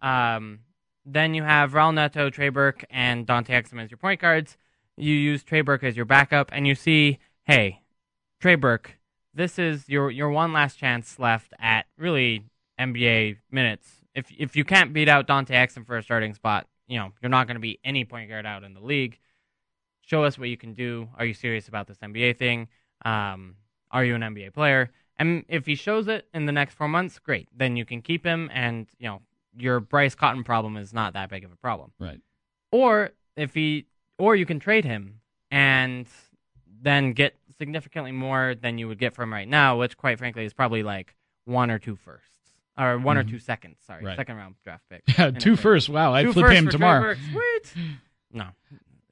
Um, then you have Raul Neto, Trey Burke, and Dante Exum as your point guards. You use Trey Burke as your backup, and you see, hey, Trey Burke, this is your your one last chance left at really NBA minutes. If if you can't beat out Dante Exum for a starting spot, you know you're not going to be any point guard out in the league. Show us what you can do. Are you serious about this NBA thing? Um, are you an NBA player? And if he shows it in the next four months, great. Then you can keep him, and you know your Bryce Cotton problem is not that big of a problem. Right. Or if he, or you can trade him and then get significantly more than you would get from right now, which quite frankly is probably like one or two firsts or one or Mhm. two seconds. Sorry, Right. second round draft pick. Yeah, two firsts. Wow, I'd flip him tomorrow. Sweet. No.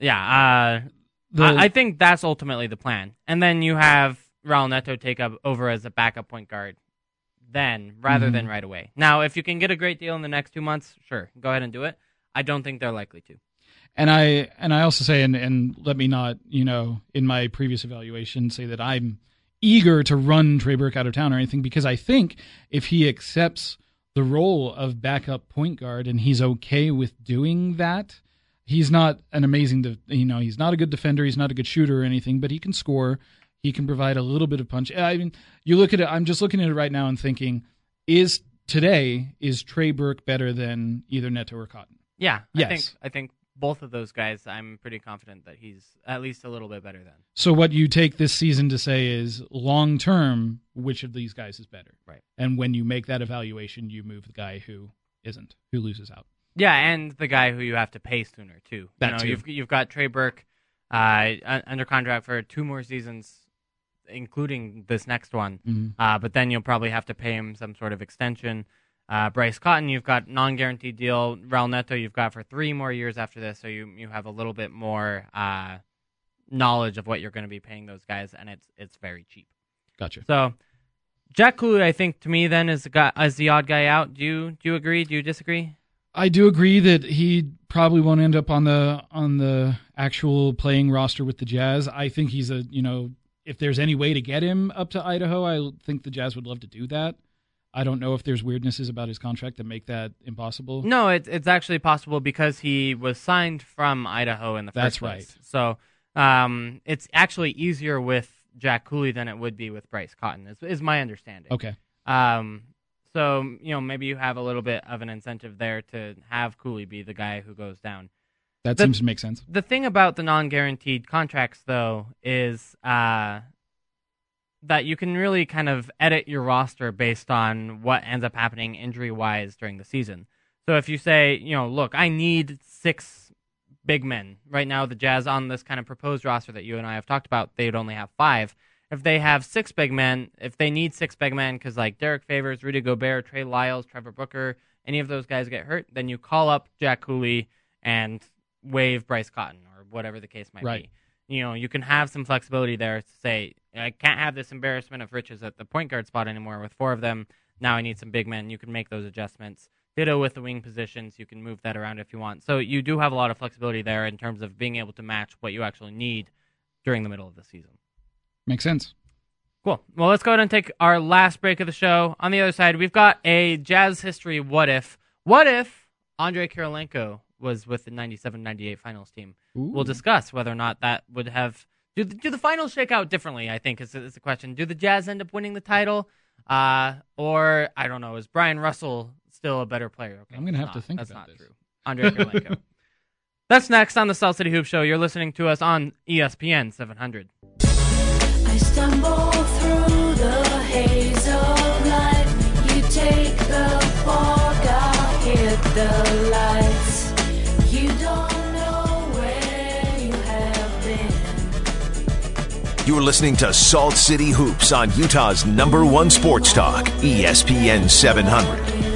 Yeah. Uh, The- I, I think that's ultimately the plan. And then you have Raul Neto take up over as a backup point guard then rather Mhm. than right away. Now, if you can get a great deal in the next two months, sure, go ahead and do it. I don't think they're likely to. And I and I also say and and let me not you know in my previous evaluation say that I'm eager to run Trey Burke out of town or anything because I think if he accepts the role of backup point guard and he's okay with doing that, he's not an amazing de- you know he's not a good defender, he's not a good shooter or anything, but he can score. He can provide a little bit of punch. I mean, you look at it. I'm just looking at it right now and thinking, is today is Trey Burke better than either Neto or Cotton? Yeah, Yes. I think I think both of those guys. I'm pretty confident that he's at least a little bit better than. So what you take this season to say is long term, which of these guys is better? Right. And when you make that evaluation, you move the guy who isn't, who loses out. Yeah, and the guy who you have to pay sooner too. That you know, too. You've you've got Trey Burke uh, under contract for two more seasons, including this next one. Mhm. Uh, but then you'll probably have to pay him some sort of extension. Uh, Bryce Cotton, you've got non-guaranteed deal. Raul Neto, you've got for three more years after this, so you you have a little bit more uh, knowledge of what you're going to be paying those guys, and it's it's very cheap. Gotcha. So. Jack Cooley, I think to me then is the guy is the odd guy out. Do you do you agree? Do you disagree? I do agree that he probably won't end up on the on the actual playing roster with the Jazz. I think he's a you know if there's any way to get him up to Idaho, I think the Jazz would love to do that. I don't know if there's weirdnesses about his contract that make that impossible. No, it's it's actually possible because he was signed from Idaho in the That's first place. That's right. So um, it's actually easier with Jack Cooley than it would be with Bryce Cotton. Is, is my understanding. Okay. Um, so you know maybe you have a little bit of an incentive there to have Cooley be the guy who goes down. That The- seems to make sense. The thing about the non-guaranteed contracts, though, is uh, that you can really kind of edit your roster based on what ends up happening injury-wise during the season. So if you say, you know, look, I need six big men right now, the Jazz on this kind of proposed roster that you and I have talked about, they'd only have five. If they have six big men, if they need six big men, because like Derrick Favors, Rudy Gobert, Trey Lyles, Trevor Booker, any of those guys get hurt, then you call up Jack Cooley and waive Bryce Cotton or whatever the case might Right. be. You know, you can have some flexibility there to say, I can't have this embarrassment of riches at the point guard spot anymore with four of them. Now I need some big men. You can make those adjustments. Ditto with the wing positions. You can move that around if you want. So you do have a lot of flexibility there in terms of being able to match what you actually need during the middle of the season. Makes sense. Cool. Well, let's go ahead and take our last break of the show. On the other side, we've got a Jazz history what if. What if Andre Kirilenko was with the 97 98 finals team? We'll discuss whether or not that would have. Do the, do the finals shake out differently? I think is, is the question. Do the Jazz end up winning the title? Uh, or, I don't know, is Bryon Russell still a better player? Okay, I'm gonna it's have to think That's about not this. true. Andre Kirilenko. That's next on the Salt City Hoop Show. You're listening to us on ESPN 700. You're listening to Salt City Hoops on Utah's number one sports talk, ESPN 700.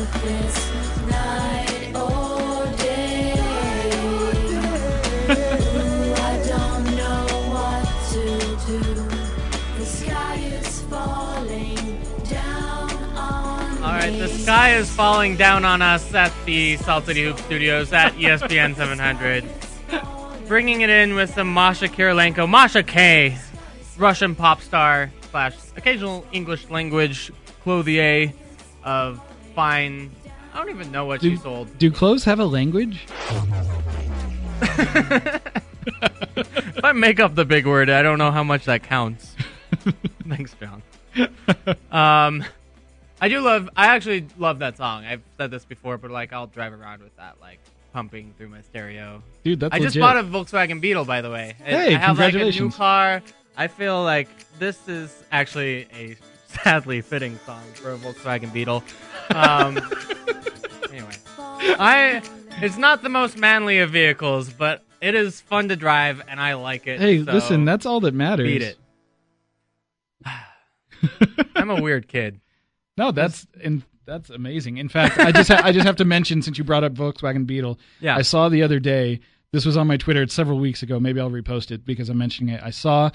Sky is falling down on us at the Salt City Hoop Studios at ESPN 700. Bringing it in with some Masha Kirilenko, Masha K, Russian pop star slash occasional English language clothier of fine. I don't even know what she Do, sold. do clothes have a language? If I make up the big word, I don't know how much that counts. Thanks, John. Um, I do love. I actually love that song. I've said this before, but like I'll drive around with that like pumping through my stereo. Dude, that's I just legit. bought a Volkswagen Beetle, by the way. Hey, I have like a new car. I feel like this is actually a sadly fitting song for a Volkswagen Beetle. Um, anyway, I it's not the most manly of vehicles, but it is fun to drive and I like it. Hey, so listen, that's all that matters. beat it. I'm a weird kid. No, that's in, that's amazing. In fact, I just ha- I just have to mention since you brought up Volkswagen Beetle. Yeah. I saw the other day This was on my Twitter It's several weeks ago. Maybe I'll repost it because I'm mentioning it. I saw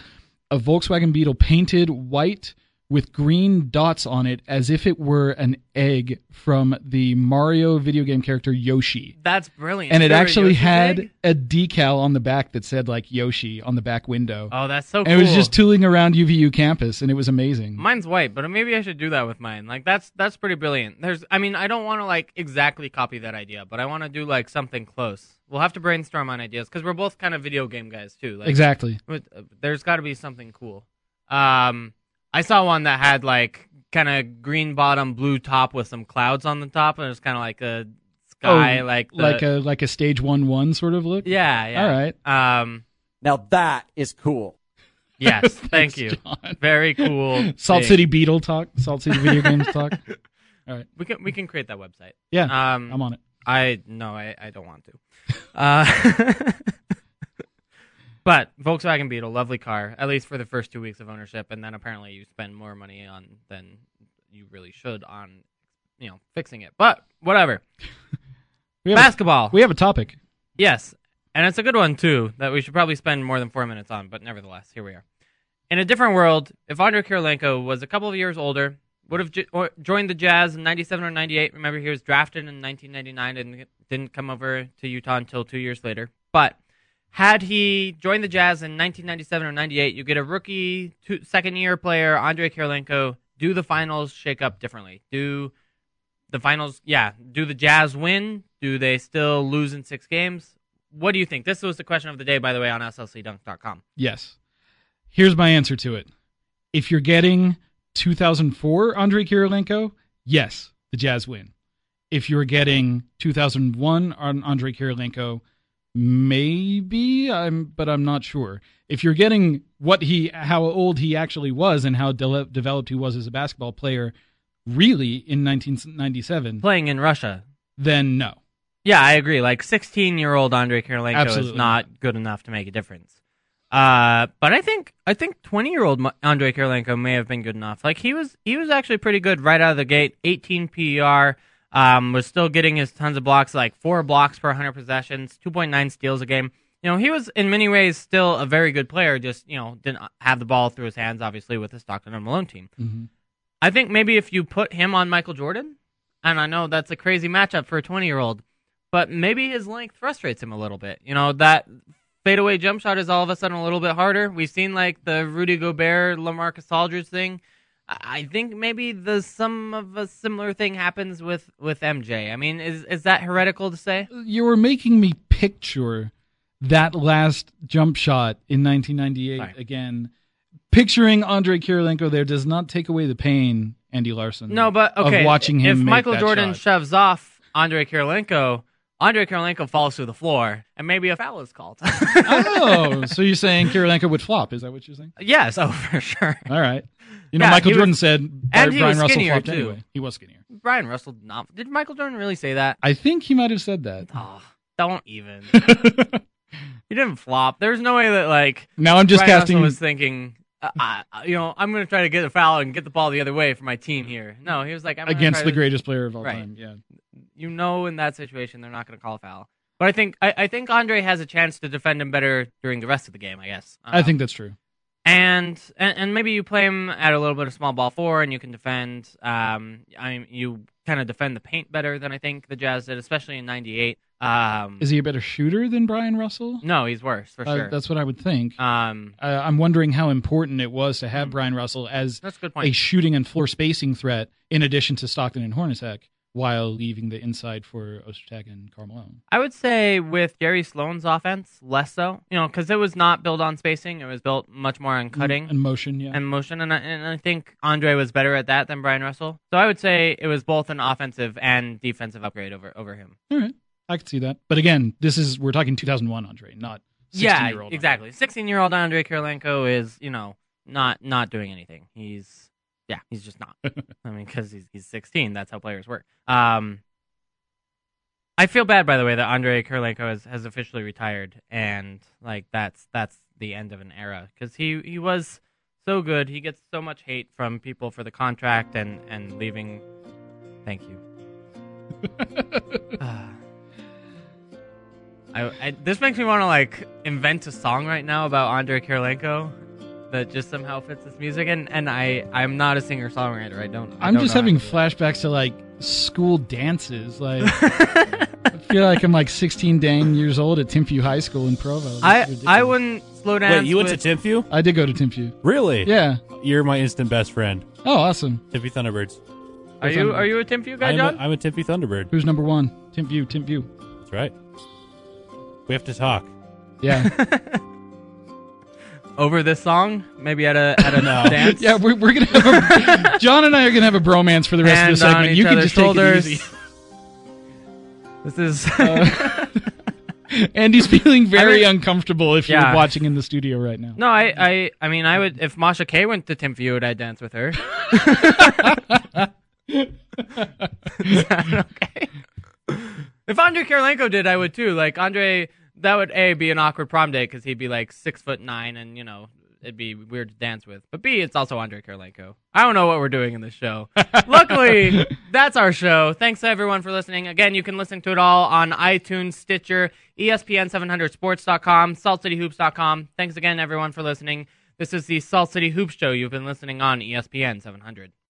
a Volkswagen Beetle painted white with green dots on it as if it were an egg from the Mario video game character Yoshi. That's brilliant. And it actually Yoshi had egg? a decal on the back that said like Yoshi on the back window. Oh, that's so and cool. it was just tooling around UVU campus and it was amazing. Mine's white, but maybe I should do that with mine. Like that's that's pretty brilliant. There's, I mean, I don't want to like exactly copy that idea, but I want to do like something close. We'll have to brainstorm on ideas because we're both kind of video game guys too. Like, Exactly. with- uh, there's got to be something cool. Um, I saw one that had like kind of green bottom, blue top with some clouds on the top, and it was kind of like a sky, Oh, like the, like a like a stage one one sort of look. yeah, yeah. All right. Um, now that is cool. Yes, thank Thanks, you. John. Very cool. Salt thing. City Beetle talk. Salt City video games talk. All right. We can we can create that website. Yeah, um, I'm on it. I no, I, I don't want to. Uh, but Volkswagen Beetle, lovely car, at least for the first two weeks of ownership, and then apparently you spend more money on than you really should on, you know, fixing it. But whatever. We have a- Basketball. we have a topic. Yes, and it's a good one too that we should probably spend more than four minutes on. But nevertheless, here we are. In a different world, if Andrei Kirilenko was a couple of years older, would have jo- joined the Jazz in '97 or '98. Remember, he was drafted in 1999 and didn't come over to Utah until two years later. But had he joined the Jazz in 1997 or '98, you get a rookie two, second year player, Andrei Kirilenko. Do the finals shake up differently? Do the finals? Yeah. Do the Jazz win? Do they still lose in six games? What do you think? This was the question of the day, by the way, on slcdunk.com. Yes. Here's my answer to it. If you're getting 2004 Andrei Kirilenko, yes, the Jazz win. If you're getting 2001 on Andrei Kirilenko, maybe I'm, but I'm not sure. If you're getting what he, how old he actually was, and how de- developed he was as a basketball player, really in 1997, Playing in Russia. then no. Yeah, I agree. Like 16 year old Andrei Kirilenko Absolutely is not good enough to make a difference. Uh, but I think I think 20 year old Andrei Kirilenko may have been good enough. Like he was he was actually pretty good right out of the gate. 18 PER. Um, was still getting his tons of blocks, like four blocks per 100 possessions, 2.9 steals a game. You know, he was in many ways still a very good player. Just you know, didn't have the ball through his hands, obviously, with the Stockton and Malone team. Mhm. I think maybe if you put him on Michael Jordan, and I know that's a crazy matchup for a 20 year old, but maybe his length frustrates him a little bit. You know, that fadeaway jump shot is all of a sudden a little bit harder. We've seen like the Rudy Gobert, LaMarcus Aldridge thing. I think maybe the some of a similar thing happens with with MJ. I mean, is is that heretical to say? you were making me picture that last jump shot in 1998 again. Picturing Andrei Kirilenko there does not take away the pain, Andy Larsen. No, but okay. of watching him. If Michael Jordan shot. shoves off Andrei Kirilenko, Andrei Kirilenko falls through the floor, and maybe a foul is called. oh, so you're saying Kirilenko would flop? Is that what you're saying? yes, oh for sure. All right. You know, Yeah, Michael Jordan was- said and Bryon he was Russell flopped too. anyway. He was skinnier. Bryon Russell did not. Did Michael Jordan really say that? I think he might have said that. Oh, don't even. he didn't flop. There's no way that like. Now I'm just Bryon casting- Russell was thinking. Uh, uh, you know, I'm going to try to get a foul and get the ball the other way for my team here. No, he was like, I'm Against the to- greatest player of all Right. time. Yeah. You know, in that situation, they're not going to call a foul. But I think I, I think Andrei has a chance to defend him better during the rest of the game. I guess. I think that's true. And, and and maybe you play him at a little bit of small ball four, and you can defend. Um, I mean, you kind of defend the paint better than I think the Jazz did, especially in '98. Um, Is he a better shooter than Bryon Russell? no, he's worse for Uh, sure. that's what I would think. Um, uh, I'm wondering how important it was to have Bryon Russell as That's a good point. a shooting and floor spacing threat in addition to Stockton and Hornacek while leaving the inside for Ostertag and Karl Malone. I would say with Jerry Sloan's offense, less so. You know, because it was not built on spacing; it was built much more on mm, cutting and motion. Yeah, and motion. And I, and I think Andrei was better at that than Bryon Russell. So I would say it was both an offensive and defensive upgrade over over him. All right, I could see that. But again, this is we're talking 2001 Andrei, not 16 yeah, year old. exactly. Sixteen-year-old Andrei Kirilenko is, you know, not not doing anything. He's yeah, he's just not. I mean, because he's he's sixteen. That's how players work. Um, I feel bad, by the way, that Andrei Kirilenko has, has officially retired, and like that's that's the end of an era because he he was so good. He gets so much hate from people for the contract and and leaving. Thank you. Ah. I, I, this makes me want to like invent a song right now about Andrei Kirilenko that just somehow fits this music, and and I I'm not a singer songwriter. I don't. I I'm don't just know having flashbacks to like school dances. Like I feel like I'm like 16 dang years old at Timpview High School in Provo. That's I ridiculous. I wouldn't slow down. Wait, you went to Timpview? I did go to Timpview. Really? Yeah. You're my instant best friend. Oh, awesome. Timpview Thunderbirds. Are you are you a Timpview guy, I'm John? A, I'm a Timpview Thunderbird. Who's number one? Timpview. Timpview. That's right. We have to talk. Yeah. Over this song, maybe at a at a dance. yeah, we're, we're gonna have a, John and I are gonna have a bromance for the rest of the on segment. each You can other's just shoulders. take it easy. This is Uh, Andy's feeling very I mean- uncomfortable if Yeah. you're watching in the studio right now. no. I, I I mean, I would if Masha K went to Tim I'd dance with her? Is that okay? If Andrei Kirilenko did, I would too. Like Andrei, that would a be an awkward prom date because he'd be like six foot nine, and you know it'd be weird to dance with. But b, it's also Andrei Kirilenko. I don't know what we're doing in this show. Luckily, that's our show. Thanks everyone for listening. Again, you can listen to it all on iTunes, Stitcher, E ESPN700sports.com, SaltCityHoops.com. Thanks again, everyone, for listening. This is the Salt City Hoops Show. You've been listening on ESPN 700.